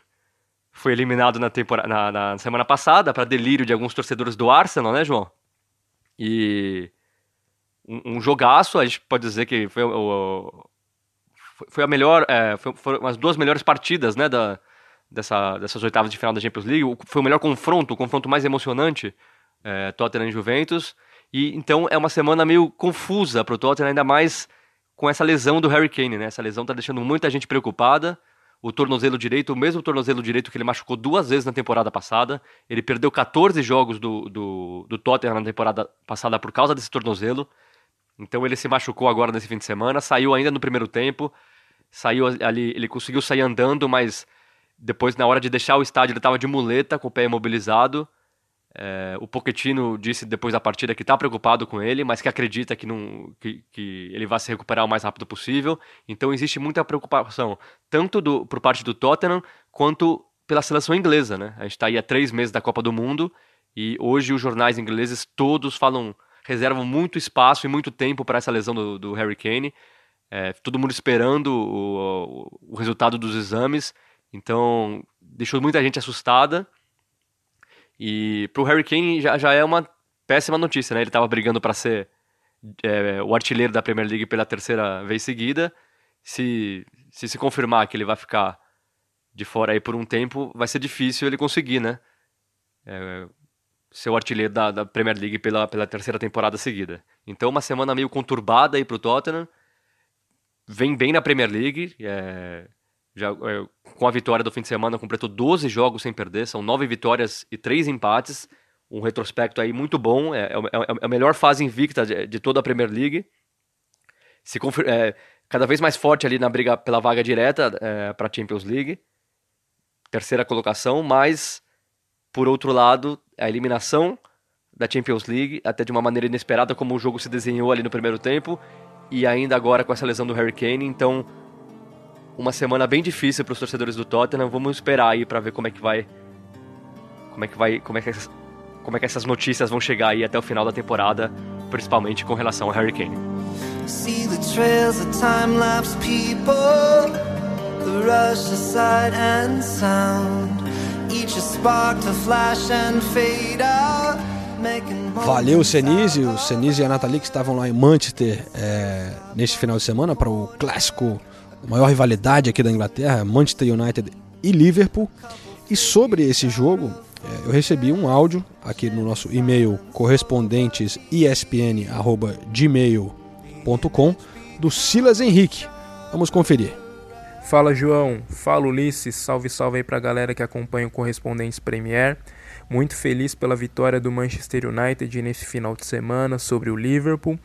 [SPEAKER 13] foi eliminado na, temporada, na, na semana passada para delírio de alguns torcedores do Arsenal, né, João? E um, um jogaço, a gente pode dizer que foi, o, foi a melhor, é, foi, foram as duas melhores partidas, né, da, dessa, dessas oitavas de final da Champions League. Foi o melhor confronto, o confronto mais emocionante, é, Tottenham e Juventus. E então é uma semana meio confusa para o Tottenham, ainda mais com essa lesão do Harry Kane, né? Essa lesão está deixando muita gente preocupada. O tornozelo direito, o mesmo tornozelo direito que ele machucou duas vezes na temporada passada. Ele perdeu 14 jogos do, do, do Tottenham na temporada passada por causa desse tornozelo. Então ele se machucou agora nesse fim de semana, saiu ainda no primeiro tempo, saiu ali, ele conseguiu sair andando, mas depois na hora de deixar o estádio ele estava de muleta, com o pé imobilizado. É, o Pochettino disse depois da partida que está preocupado com ele, mas que acredita que, não, que, que, ele vai se recuperar o mais rápido possível. Então existe muita preocupação, tanto do, por parte do Tottenham, quanto pela seleção inglesa. Né? A gente está aí há três meses da Copa do Mundo e hoje os jornais ingleses todos falam, reservam muito espaço e muito tempo para essa lesão do, do Harry Kane. É, todo mundo esperando o, o, o resultado dos exames. Então deixou muita gente assustada. E pro Harry Kane já, já é uma péssima notícia, né? Ele estava brigando para ser é, o artilheiro da Premier League pela terceira vez seguida. Se, se se confirmar que ele vai ficar de fora aí por um tempo, vai ser difícil ele conseguir, né? É, ser o artilheiro da, da, Premier League pela, pela terceira temporada seguida. Então, uma semana meio conturbada aí pro Tottenham. Vem bem na Premier League. É, já, é, com a vitória do fim de semana, completou 12 jogos sem perder, são 9 vitórias e 3 empates. Um retrospecto aí muito bom, é, é, é, é a melhor fase invicta de, de toda a Premier League. Se é, cada vez mais forte ali na briga pela vaga direta é, para a Champions League. Terceira colocação, mas, por outro lado, a eliminação da Champions League, até de uma maneira inesperada, como o jogo se desenhou ali no primeiro tempo, e ainda agora com essa lesão do Harry Kane, então uma semana bem difícil para os torcedores do Tottenham. Vamos esperar aí para ver como é que vai como é que vai como é que essas, como é que essas notícias vão chegar aí até o final da temporada, principalmente com relação ao Harry Kane. See the trails of time lapse people, the rush of sight and sound. Each
[SPEAKER 14] a spark to flash and fade out.
[SPEAKER 4] Valeu, Senise. O Senise e a Nathalie que estavam lá em Manchester é, neste final de semana para o clássico, a maior rivalidade aqui da Inglaterra, Manchester United e Liverpool. E sobre esse jogo, é, eu recebi um áudio aqui no nosso e-mail correspondentesespn.gmail.com do Silas Henrique. Vamos conferir.
[SPEAKER 15] Fala João, fala Ulisses, salve salve aí pra galera que acompanha o Correspondentes Premier. Muito feliz pela vitória do Manchester United nesse final de semana sobre o Liverpool,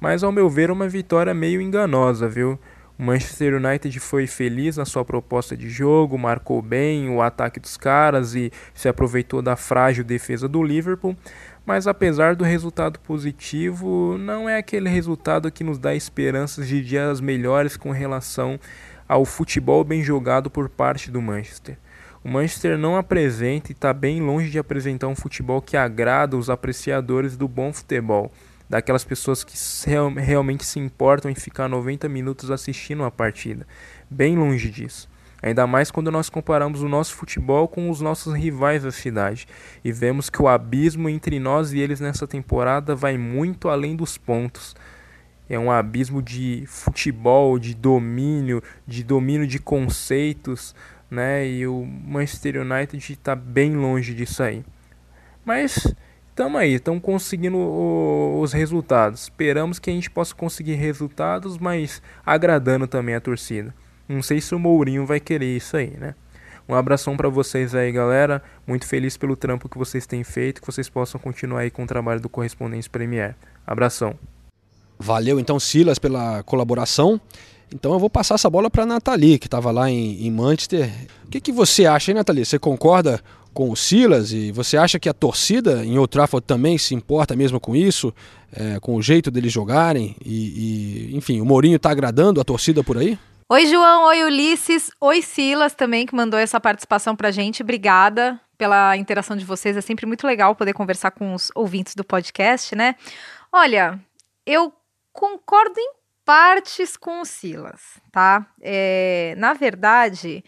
[SPEAKER 15] mas ao meu ver uma vitória meio enganosa, viu? O Manchester United foi feliz na sua proposta de jogo, marcou bem o ataque dos caras e se aproveitou da frágil defesa do Liverpool, mas apesar do resultado positivo, não é aquele resultado que nos dá esperanças de dias melhores com relação ao futebol bem jogado por parte do Manchester. O Manchester não apresenta e está bem longe de apresentar um futebol que agrada os apreciadores do bom futebol, daquelas pessoas que real, realmente se importam em ficar 90 minutos assistindo uma partida. Bem longe disso. Ainda mais quando nós comparamos o nosso futebol com os nossos rivais da cidade e vemos que o abismo entre nós e eles nessa temporada vai muito além dos pontos. É um abismo de futebol, de domínio, de domínio de conceitos, né? E o Manchester United está bem longe disso aí. Mas estamos aí, estamos conseguindo os resultados. Esperamos que a gente possa conseguir resultados, mas agradando também a torcida. Não sei se o Mourinho vai querer isso aí, né? Um abração para vocês aí, galera. Muito feliz pelo trampo que vocês têm feito, que vocês possam continuar aí com o trabalho do Correspondência Premier. Abração.
[SPEAKER 4] Valeu então, Silas, pela colaboração. Então eu vou passar essa bola para a Nathalie, que estava lá em, em, Manchester. O que, que você acha, hein, Nathalie? Você concorda com o Silas e você acha que a torcida em Old Trafford também se importa mesmo com isso, é, com o jeito deles jogarem? E, e enfim, o Mourinho está agradando a torcida por aí?
[SPEAKER 12] Oi, João. Oi, Ulisses. Oi, Silas também, que mandou essa participação pra gente. Obrigada pela interação de vocês. É sempre muito legal poder conversar com os ouvintes do podcast, né? Olha, eu concordo em partes com o Silas, tá? É, na verdade,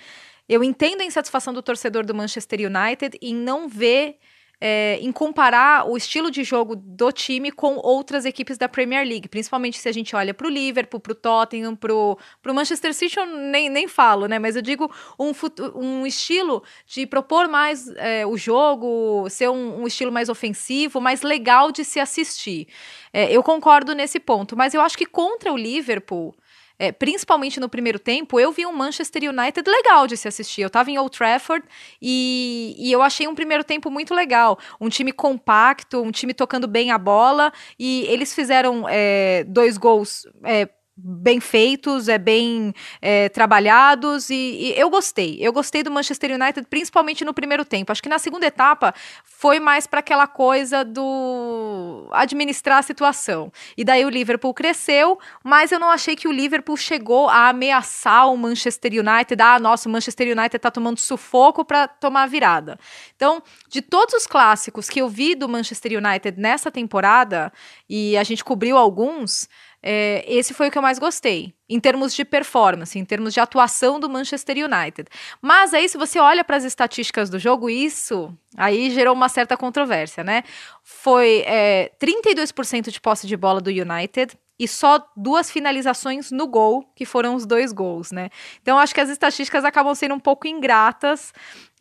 [SPEAKER 12] eu entendo a insatisfação do torcedor do Manchester United em não ver é, em comparar o estilo de jogo do time com outras equipes da Premier League, principalmente se a gente olha para o Liverpool, para o Tottenham, para o Manchester City, eu nem, nem falo, né? Mas eu digo um, um estilo de propor mais é, o jogo, ser um, um, estilo mais ofensivo, mais legal de se assistir. É, eu concordo nesse ponto, mas eu acho que contra o Liverpool é, principalmente no primeiro tempo, eu vi um Manchester United legal de se assistir. Eu estava em Old Trafford e, e, eu achei um primeiro tempo muito legal. Um time compacto, um time tocando bem a bola e eles fizeram é, dois gols. É, bem feitos, é bem é, trabalhados e, e, eu gostei. Eu gostei do Manchester United, principalmente no primeiro tempo. Acho que na segunda etapa foi mais para aquela coisa do administrar a situação. E daí o Liverpool cresceu, mas eu não achei que o Liverpool chegou a ameaçar o Manchester United. Ah, nossa, o Manchester United tá tomando sufoco para tomar a virada. Então, de todos os clássicos que eu vi do Manchester United nessa temporada, e a gente cobriu alguns, é, esse foi o que eu mais gostei, em termos de performance, em termos de atuação do Manchester United. Mas aí, se você olha para as estatísticas do jogo, isso aí gerou uma certa controvérsia, né? Foi é, 32% de posse de bola do United, e só duas finalizações no gol, que foram os dois gols, né? Então acho que as estatísticas acabam sendo um pouco ingratas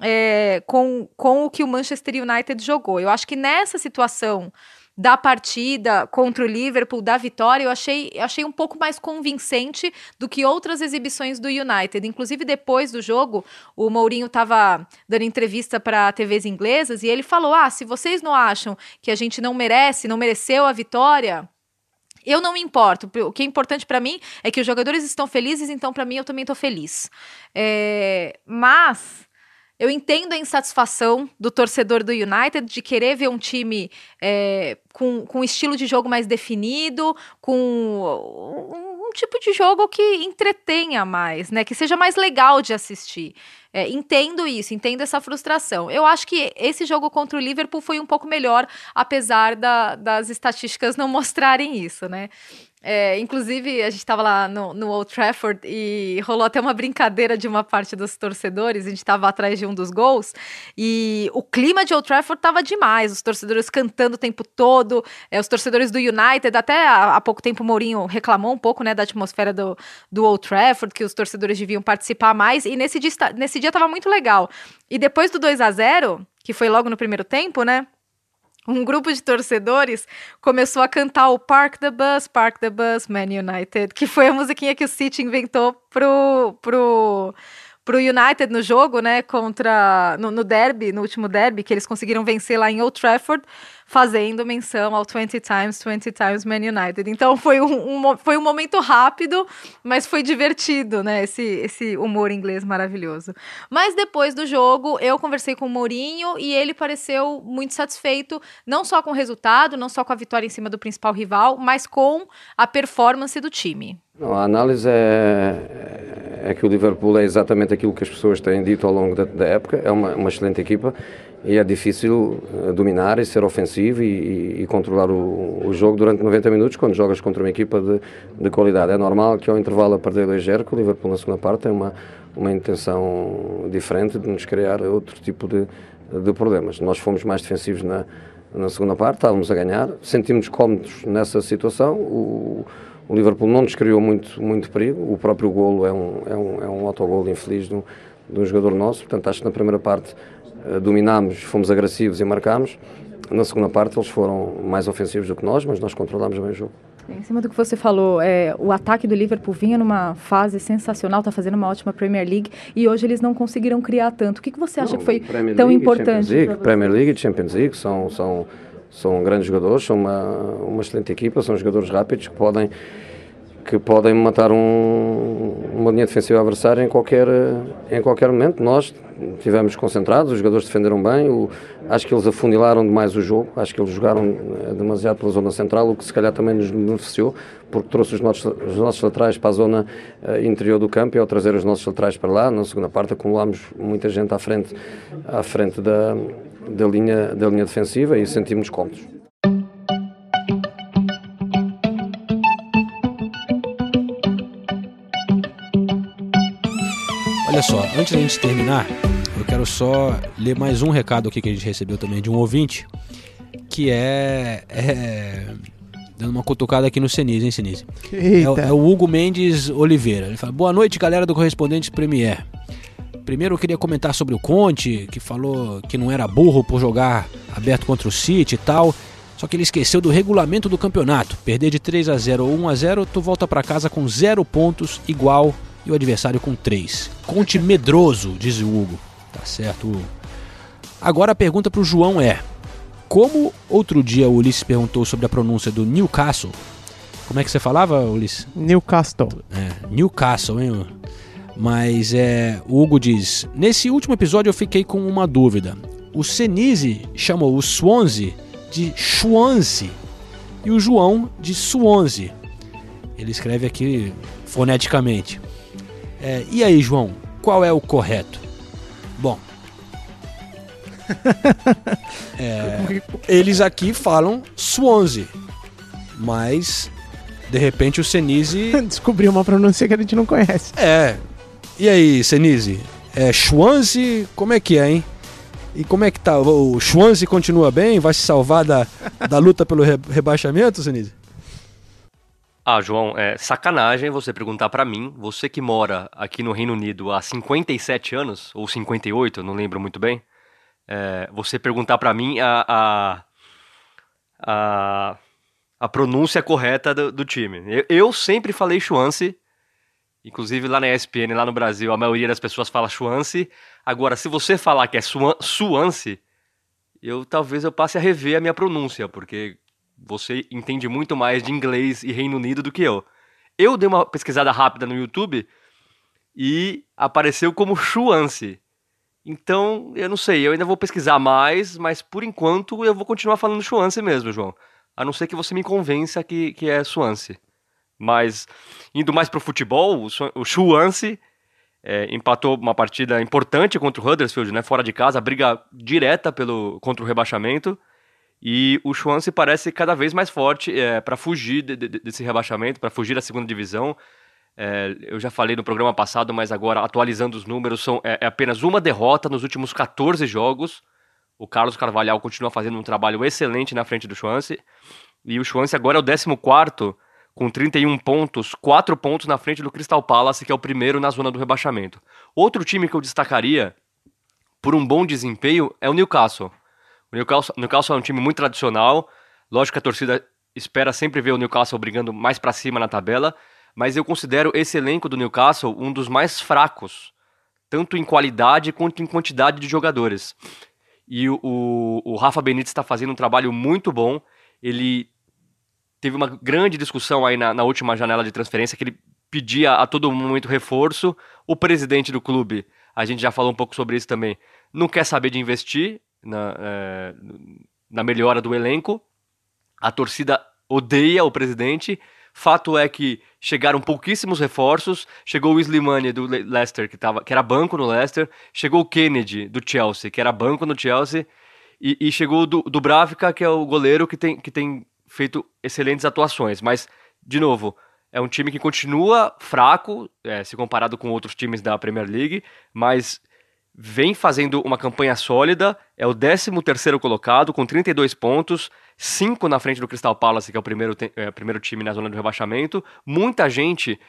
[SPEAKER 12] é, com, com o que o Manchester United jogou. Eu acho que nessa situação da partida contra o Liverpool, da vitória, eu achei, achei um pouco mais convincente do que outras exibições do United. Inclusive, depois do jogo, o Mourinho estava dando entrevista para TVs inglesas e ele falou: Ah, se vocês não acham que a gente não merece, não mereceu a vitória. Eu não me importo. O que é importante para mim é que os jogadores estão felizes, então para mim eu também estou feliz. É, mas eu entendo a insatisfação do torcedor do United de querer ver um time é, com, com um estilo de jogo mais definido, com um, um, tipo de jogo que entretenha mais, né? Que seja mais legal de assistir. É, entendo isso, entendo essa frustração. Eu acho que esse jogo contra o Liverpool foi um pouco melhor, apesar da, das estatísticas não [LAUGHS] mostrarem isso, né? É, inclusive, a gente estava lá no, no, Old Trafford e rolou até uma brincadeira de uma parte dos torcedores. A gente estava atrás de um dos gols e o clima de Old Trafford estava demais. Os torcedores cantando o tempo todo, é, os torcedores do United. Até há, pouco tempo o Mourinho reclamou um pouco né, da atmosfera do, do Old Trafford, que os torcedores deviam participar mais. E nesse dia, nesse dia muito legal. E depois do 2 a 0 que foi logo no primeiro tempo, né? Um grupo de torcedores começou a cantar o Park the Bus, Park the Bus, Man United, que foi a musiquinha que o City inventou pro, pro, pro United no jogo, né, contra, no, no derby, no último derby, que eles conseguiram vencer lá em Old Trafford, fazendo menção ao 20 times, 20 times Man United. Então foi um, um, foi um momento rápido, mas foi divertido, né? Esse, esse humor inglês maravilhoso. Mas depois do jogo, eu conversei com o Mourinho e ele pareceu muito satisfeito, não só com o resultado, não só com a vitória em cima do principal rival, mas com a performance do time.
[SPEAKER 16] a análise é, é que o Liverpool é exatamente aquilo que as pessoas têm dito ao longo da, da época, é uma, uma excelente equipa e é difícil eh, dominar e ser ofensivo e, e controlar o, o, jogo durante 90 minutos quando jogas contra uma equipa de, de qualidade. É normal que ao intervalo a perder 2-0, que o Liverpool na segunda parte tem uma, uma intenção diferente de nos criar outro tipo de, de problemas. Nós fomos mais defensivos na, na segunda parte, estávamos a ganhar, sentimos cómodos nessa situação. O, o Liverpool não nos criou muito, muito perigo, o próprio golo é um, é um, é um autogolo infeliz de um, de um jogador nosso, portanto acho que na primeira parte dominámos, fomos agressivos e marcámos. Na segunda parte eles foram mais ofensivos do que nós, mas nós controlámos bem o jogo.
[SPEAKER 12] Em cima do que você falou, é, o ataque do Liverpool vinha numa fase sensacional, está fazendo uma ótima Premier League e hoje eles não conseguiram criar tanto. O que, que você acha
[SPEAKER 16] não,
[SPEAKER 12] que foi
[SPEAKER 16] Premier
[SPEAKER 12] tão
[SPEAKER 16] League,
[SPEAKER 12] importante?
[SPEAKER 16] League, Premier League e Champions League são, são, são grandes jogadores, são uma, uma excelente equipa, são jogadores rápidos que podem que podem matar um, uma linha defensiva adversária em qualquer, em qualquer momento. Nós estivemos concentrados, os jogadores defenderam bem, o, acho que eles afunilaram demais o jogo, acho que eles jogaram eh, demasiado pela zona central, o que se calhar também nos beneficiou, porque trouxe os nossos, os nossos laterais para a zona uh, interior do campo e ao trazer os nossos laterais para lá, na segunda parte acumulámos muita gente à frente, à frente da, da, linha, da linha defensiva e sentimos cómodos.
[SPEAKER 4] Olha só, antes da gente terminar, eu quero só ler mais um recado aqui que a gente recebeu também de um ouvinte, que é, é dando uma cutucada aqui no Senise, hein, Senise? É, é, o Hugo Mendes Oliveira. Ele fala: Boa noite, galera do Correspondentes Premier. Primeiro eu queria comentar sobre o Conte, que falou que não era burro por jogar aberto contra o City e tal. Só que ele esqueceu do regulamento do campeonato. Perder de 3 a 0 ou 1 a 0, tu volta para casa com zero pontos, igual e o adversário com 3. Conte medroso, diz o Hugo. Tá certo, Hugo. Agora a pergunta para o João é: como outro dia o Ulisses perguntou sobre a pronúncia do Newcastle, como é que você falava, Ulisses?
[SPEAKER 5] Newcastle.
[SPEAKER 4] É, Newcastle, hein? Mas é, o Hugo diz: Nesse último episódio eu fiquei com uma dúvida. O Senise chamou o Swansea de Swansea e o João de Swansea. Ele escreve aqui foneticamente. É, e aí, João, qual é o correto? Bom. [LAUGHS] é, eles aqui falam Swansea, mas de repente o Senise. [LAUGHS]
[SPEAKER 5] Descobriu uma pronúncia que a gente não conhece.
[SPEAKER 4] É. E aí, Senise? É Swansea? Como é que é, hein? E como é que tá? O Swansea continua bem? Vai se salvar da, da luta pelo rebaixamento, Senise?
[SPEAKER 13] Ah, João, é sacanagem você perguntar para mim, você que mora aqui no Reino Unido há 57 anos, ou 58, não lembro muito bem, é, você perguntar para mim a, a, a, a, pronúncia correta do, do time. Eu, eu, sempre falei Swansea, inclusive lá na ESPN, lá no Brasil, a maioria das pessoas fala Swansea. Agora, se você falar que é Swansea, eu talvez eu passe a rever a minha pronúncia, porque você entende muito mais de inglês e Reino Unido do que eu. Eu dei uma pesquisada rápida no YouTube e apareceu como Chuance. Então, eu não sei, eu ainda vou pesquisar mais, mas por enquanto eu vou continuar falando Chuance mesmo, João. A não ser que você me convença que, que é Suance. Mas, indo mais pro futebol, o Chuance é, empatou uma partida importante contra o Huddersfield, né, fora de casa, briga direta pelo, contra o rebaixamento E o Swansea parece cada vez mais forte é, para fugir de, de, desse rebaixamento, para fugir da segunda divisão. É, eu já falei no programa passado, mas agora atualizando os números, são, é, é, apenas uma derrota nos últimos 14 jogos. O Carlos Carvalhal continua fazendo um trabalho excelente na frente do Swansea. E o Swansea agora é o 14 com 31 pontos, 4 pontos na frente do Crystal Palace, que é o primeiro na zona do rebaixamento. Outro time que eu destacaria por um bom desempenho é o Newcastle. O Newcastle, Newcastle é um time muito tradicional. Lógico que a torcida espera sempre ver o Newcastle brigando mais para cima na tabela, mas eu considero esse elenco do Newcastle um dos mais fracos, tanto em qualidade quanto em quantidade de jogadores. E o, o, o Rafa Benítez está fazendo um trabalho muito bom. Ele teve uma grande discussão aí na, na última janela de transferência que ele pedia a todo momento reforço. O presidente do clube, a gente já falou um pouco sobre isso também, não quer saber de investir na, é, na melhora do elenco. A torcida odeia o presidente. Fato é que chegaram pouquíssimos reforços. Chegou o Slimani do Leicester, que, tava, que era banco no Leicester. Chegou o Kennedy do Chelsea, que era banco no Chelsea. E, e chegou o Bravica, que é o goleiro que tem, que tem feito excelentes atuações. Mas, de novo, é um time que continua fraco, é, se comparado com outros times da Premier League, mas vem fazendo uma campanha sólida, é o 13º colocado, com 32 pontos, 5 na frente do Crystal Palace, que é o primeiro, é, primeiro time na zona de rebaixamento. Muita gente,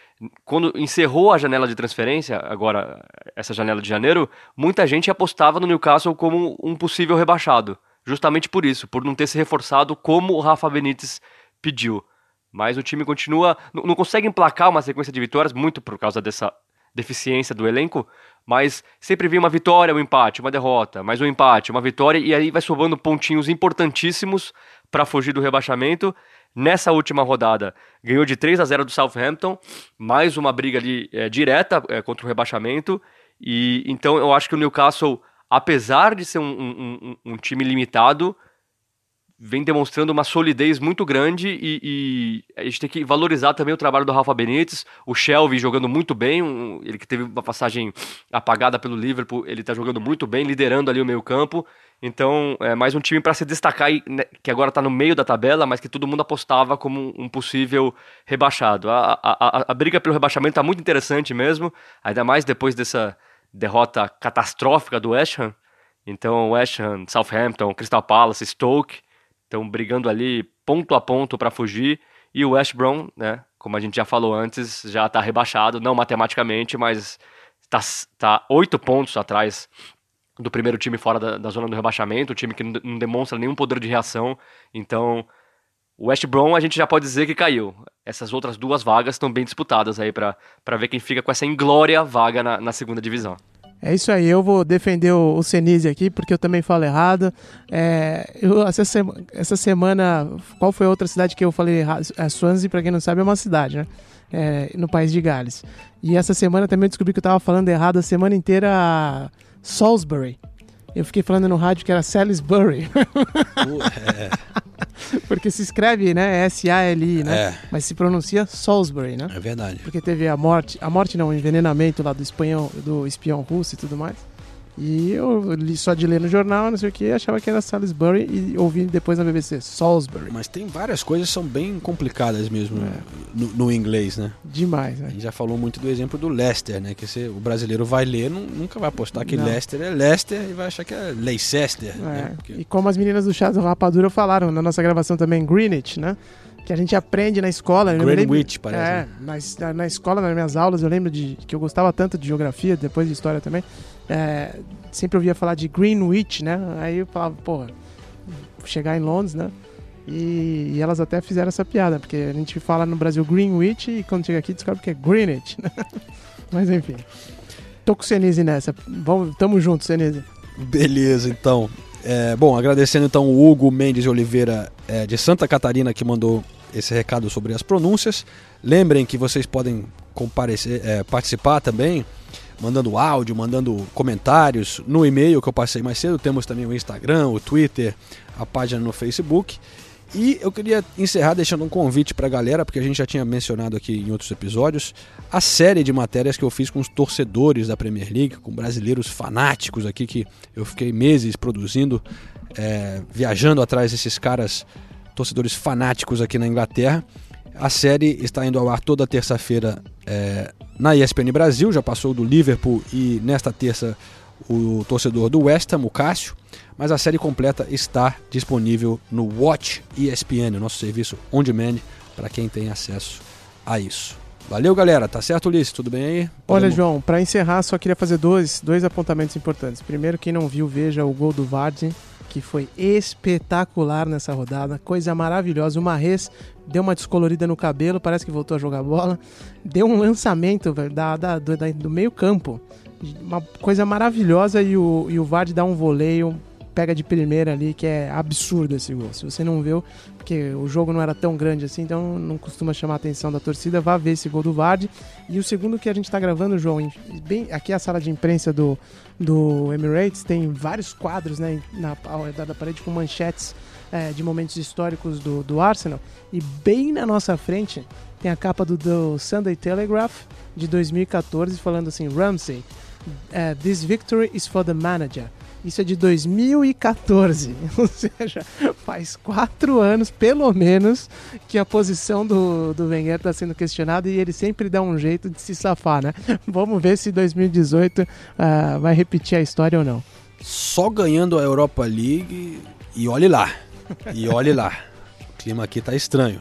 [SPEAKER 13] quando encerrou a janela de transferência, agora essa janela de janeiro, muita gente apostava no Newcastle como um possível rebaixado. Justamente por isso, por não ter se reforçado como o Rafa Benítez pediu. Mas o time continua. Não consegue emplacar uma sequência de vitórias, muito por causa dessa deficiência do elenco, mas sempre vem uma vitória, um empate, uma derrota, mais um empate, uma vitória, e aí vai sobrando pontinhos importantíssimos para fugir do rebaixamento. Nessa última rodada, ganhou de 3 a 0 do Southampton, mais uma briga ali é, direta é, contra o rebaixamento. E então eu acho que o Newcastle, apesar de ser um, um, um, um time limitado, vem demonstrando uma solidez muito grande e, e, a gente tem que valorizar também o trabalho do Rafa Benítez, o Shelby jogando muito bem, um, ele que teve uma passagem apagada pelo Liverpool, ele está jogando muito bem, liderando ali o meio campo, então é mais um time para se destacar, né, que agora está no meio da tabela, mas que todo mundo apostava como um possível rebaixado. A, a, a, a briga pelo rebaixamento está muito interessante mesmo, ainda mais depois dessa derrota catastrófica do West Ham, então West Ham, Southampton, Crystal Palace, Stoke, Estão brigando ali ponto a ponto para fugir. E o West Brom, né, como a gente já falou antes, já está rebaixado, não matematicamente, mas está tá oito pontos atrás do primeiro time fora da, da zona do rebaixamento, o time que não, não demonstra nenhum poder de reação. Então, o West Brom a gente já pode dizer que caiu. Essas outras duas vagas estão bem disputadas aí para ver quem fica com essa inglória vaga na, na segunda divisão.
[SPEAKER 5] É isso aí, eu vou defender o, Senise aqui, porque eu também falo errado. É, eu, essa, sema, essa, semana, qual foi a outra cidade que eu falei errado? É, Swansea, pra quem não sabe, é uma cidade, né? É, no país de Gales. E essa semana também eu descobri que eu tava falando errado a semana inteira Salisbury. Eu fiquei falando no rádio que era Salisbury. É. [LAUGHS] Porque se escreve, né? S-A-L-I, né? É. Mas se pronuncia Salisbury, né?
[SPEAKER 4] É verdade.
[SPEAKER 5] Porque teve a morte, a morte não, o envenenamento lá do espião, do espião russo e tudo mais. E eu li só de ler no jornal, não sei o que, achava que era Salisbury e ouvi depois na BBC, Salisbury.
[SPEAKER 4] Mas tem várias coisas que são bem complicadas mesmo é. no, no, inglês, né?
[SPEAKER 5] Demais, né?
[SPEAKER 4] A gente já falou muito do exemplo do Leicester, né? Que você, o brasileiro vai ler, não, nunca vai apostar que não. Leicester é Leicester e vai achar que é Leicester. É. Né?
[SPEAKER 5] Porque... E como as meninas do Chá do Rapadura falaram na nossa gravação também, Greenwich, né? que a gente aprende na escola.
[SPEAKER 4] Greenwich, parece.
[SPEAKER 5] É, né? na, na escola, nas minhas aulas, eu lembro de que eu gostava tanto de geografia, depois de história também. É, sempre ouvia falar de Greenwich, né? Aí eu falava, porra, chegar em Londres, né? E, e, elas até fizeram essa piada, porque a gente fala no Brasil Greenwich e quando chega aqui descobre que é Greenwich, né? [LAUGHS] Mas enfim. Tô com o Senise nessa. Vamos, tamo junto, Senise.
[SPEAKER 4] Beleza, então. É, bom, agradecendo então o Hugo Mendes Oliveira é, de Santa Catarina que mandou esse recado sobre as pronúncias. Lembrem que vocês podem comparecer, é, participar também, mandando áudio, mandando comentários no e-mail que eu passei mais cedo. Temos também o Instagram, o Twitter, a página no Facebook. E eu queria encerrar deixando um convite para a galera, porque a gente já tinha mencionado aqui em outros episódios, a série de matérias que eu fiz com os torcedores da Premier League, com brasileiros fanáticos aqui que eu fiquei meses produzindo é, viajando atrás desses caras, torcedores fanáticos aqui na Inglaterra. A série está indo ao ar toda terça-feira é, na ESPN Brasil, já passou do Liverpool e nesta terça o torcedor do West Ham, o Cássio. Mas a série completa está disponível no Watch ESPN, nosso serviço on demand, para quem tem acesso a isso. Valeu, galera. Tá certo, Ulisses? Tudo bem aí?
[SPEAKER 5] Olha,
[SPEAKER 4] Podemos-
[SPEAKER 5] João, para encerrar, só queria fazer dois, dois apontamentos importantes. Primeiro, quem não viu, veja o gol do Vardy, que foi espetacular nessa rodada. Coisa maravilhosa. O Marres deu uma descolorida no cabelo, parece que voltou a jogar bola. Deu um lançamento da, da- do, da- do meio campo. Uma coisa maravilhosa e o, e o Vardy dá um voleio, pega de primeira ali, que é absurdo esse gol. Se você não viu, porque o jogo não era tão grande assim, então não costuma chamar a atenção da torcida, vá ver esse gol do Vardy. E o segundo que a gente tá gravando, João, em- bem, aqui é a sala de imprensa do, do Emirates, tem vários quadros né, na, da parede com manchetes é, de momentos históricos do, do Arsenal. E bem na nossa frente tem a capa do, do Sunday Telegraph de 2014 falando assim, Ramsey, eh, this victory is for the manager. Isso é de 2014, [LAUGHS] ou seja, faz quatro anos, pelo menos, que a posição do, do Wenger está sendo questionada e ele sempre dá um jeito de se safar, né? [LAUGHS] Vamos ver se 2018 ah, vai repetir a história ou não.
[SPEAKER 4] Só ganhando a Europa League e olhe lá. E olhe lá. [LAUGHS] O clima aqui tá estranho.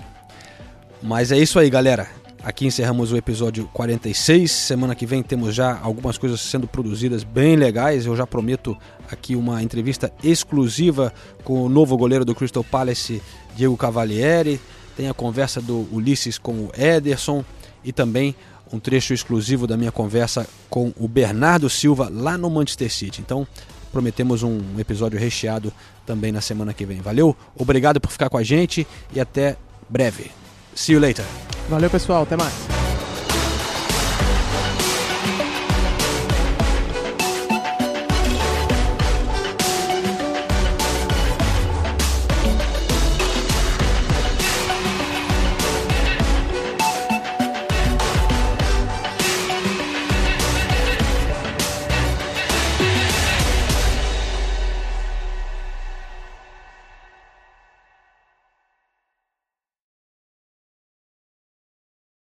[SPEAKER 4] Mas é isso aí, galera. Aqui encerramos o episódio 46. Semana que vem temos já algumas coisas sendo produzidas bem legais. Eu já prometo aqui uma entrevista exclusiva com o novo goleiro do Crystal Palace, Diego Cavalieri. Tem a conversa do Ulisses com o Ederson e também um trecho exclusivo da minha conversa com o Bernardo Silva lá no Manchester City. Então, prometemos um episódio recheado também na semana que vem. Valeu? Obrigado por ficar com a gente e até breve. See you later.
[SPEAKER 5] Valeu, pessoal. Até mais.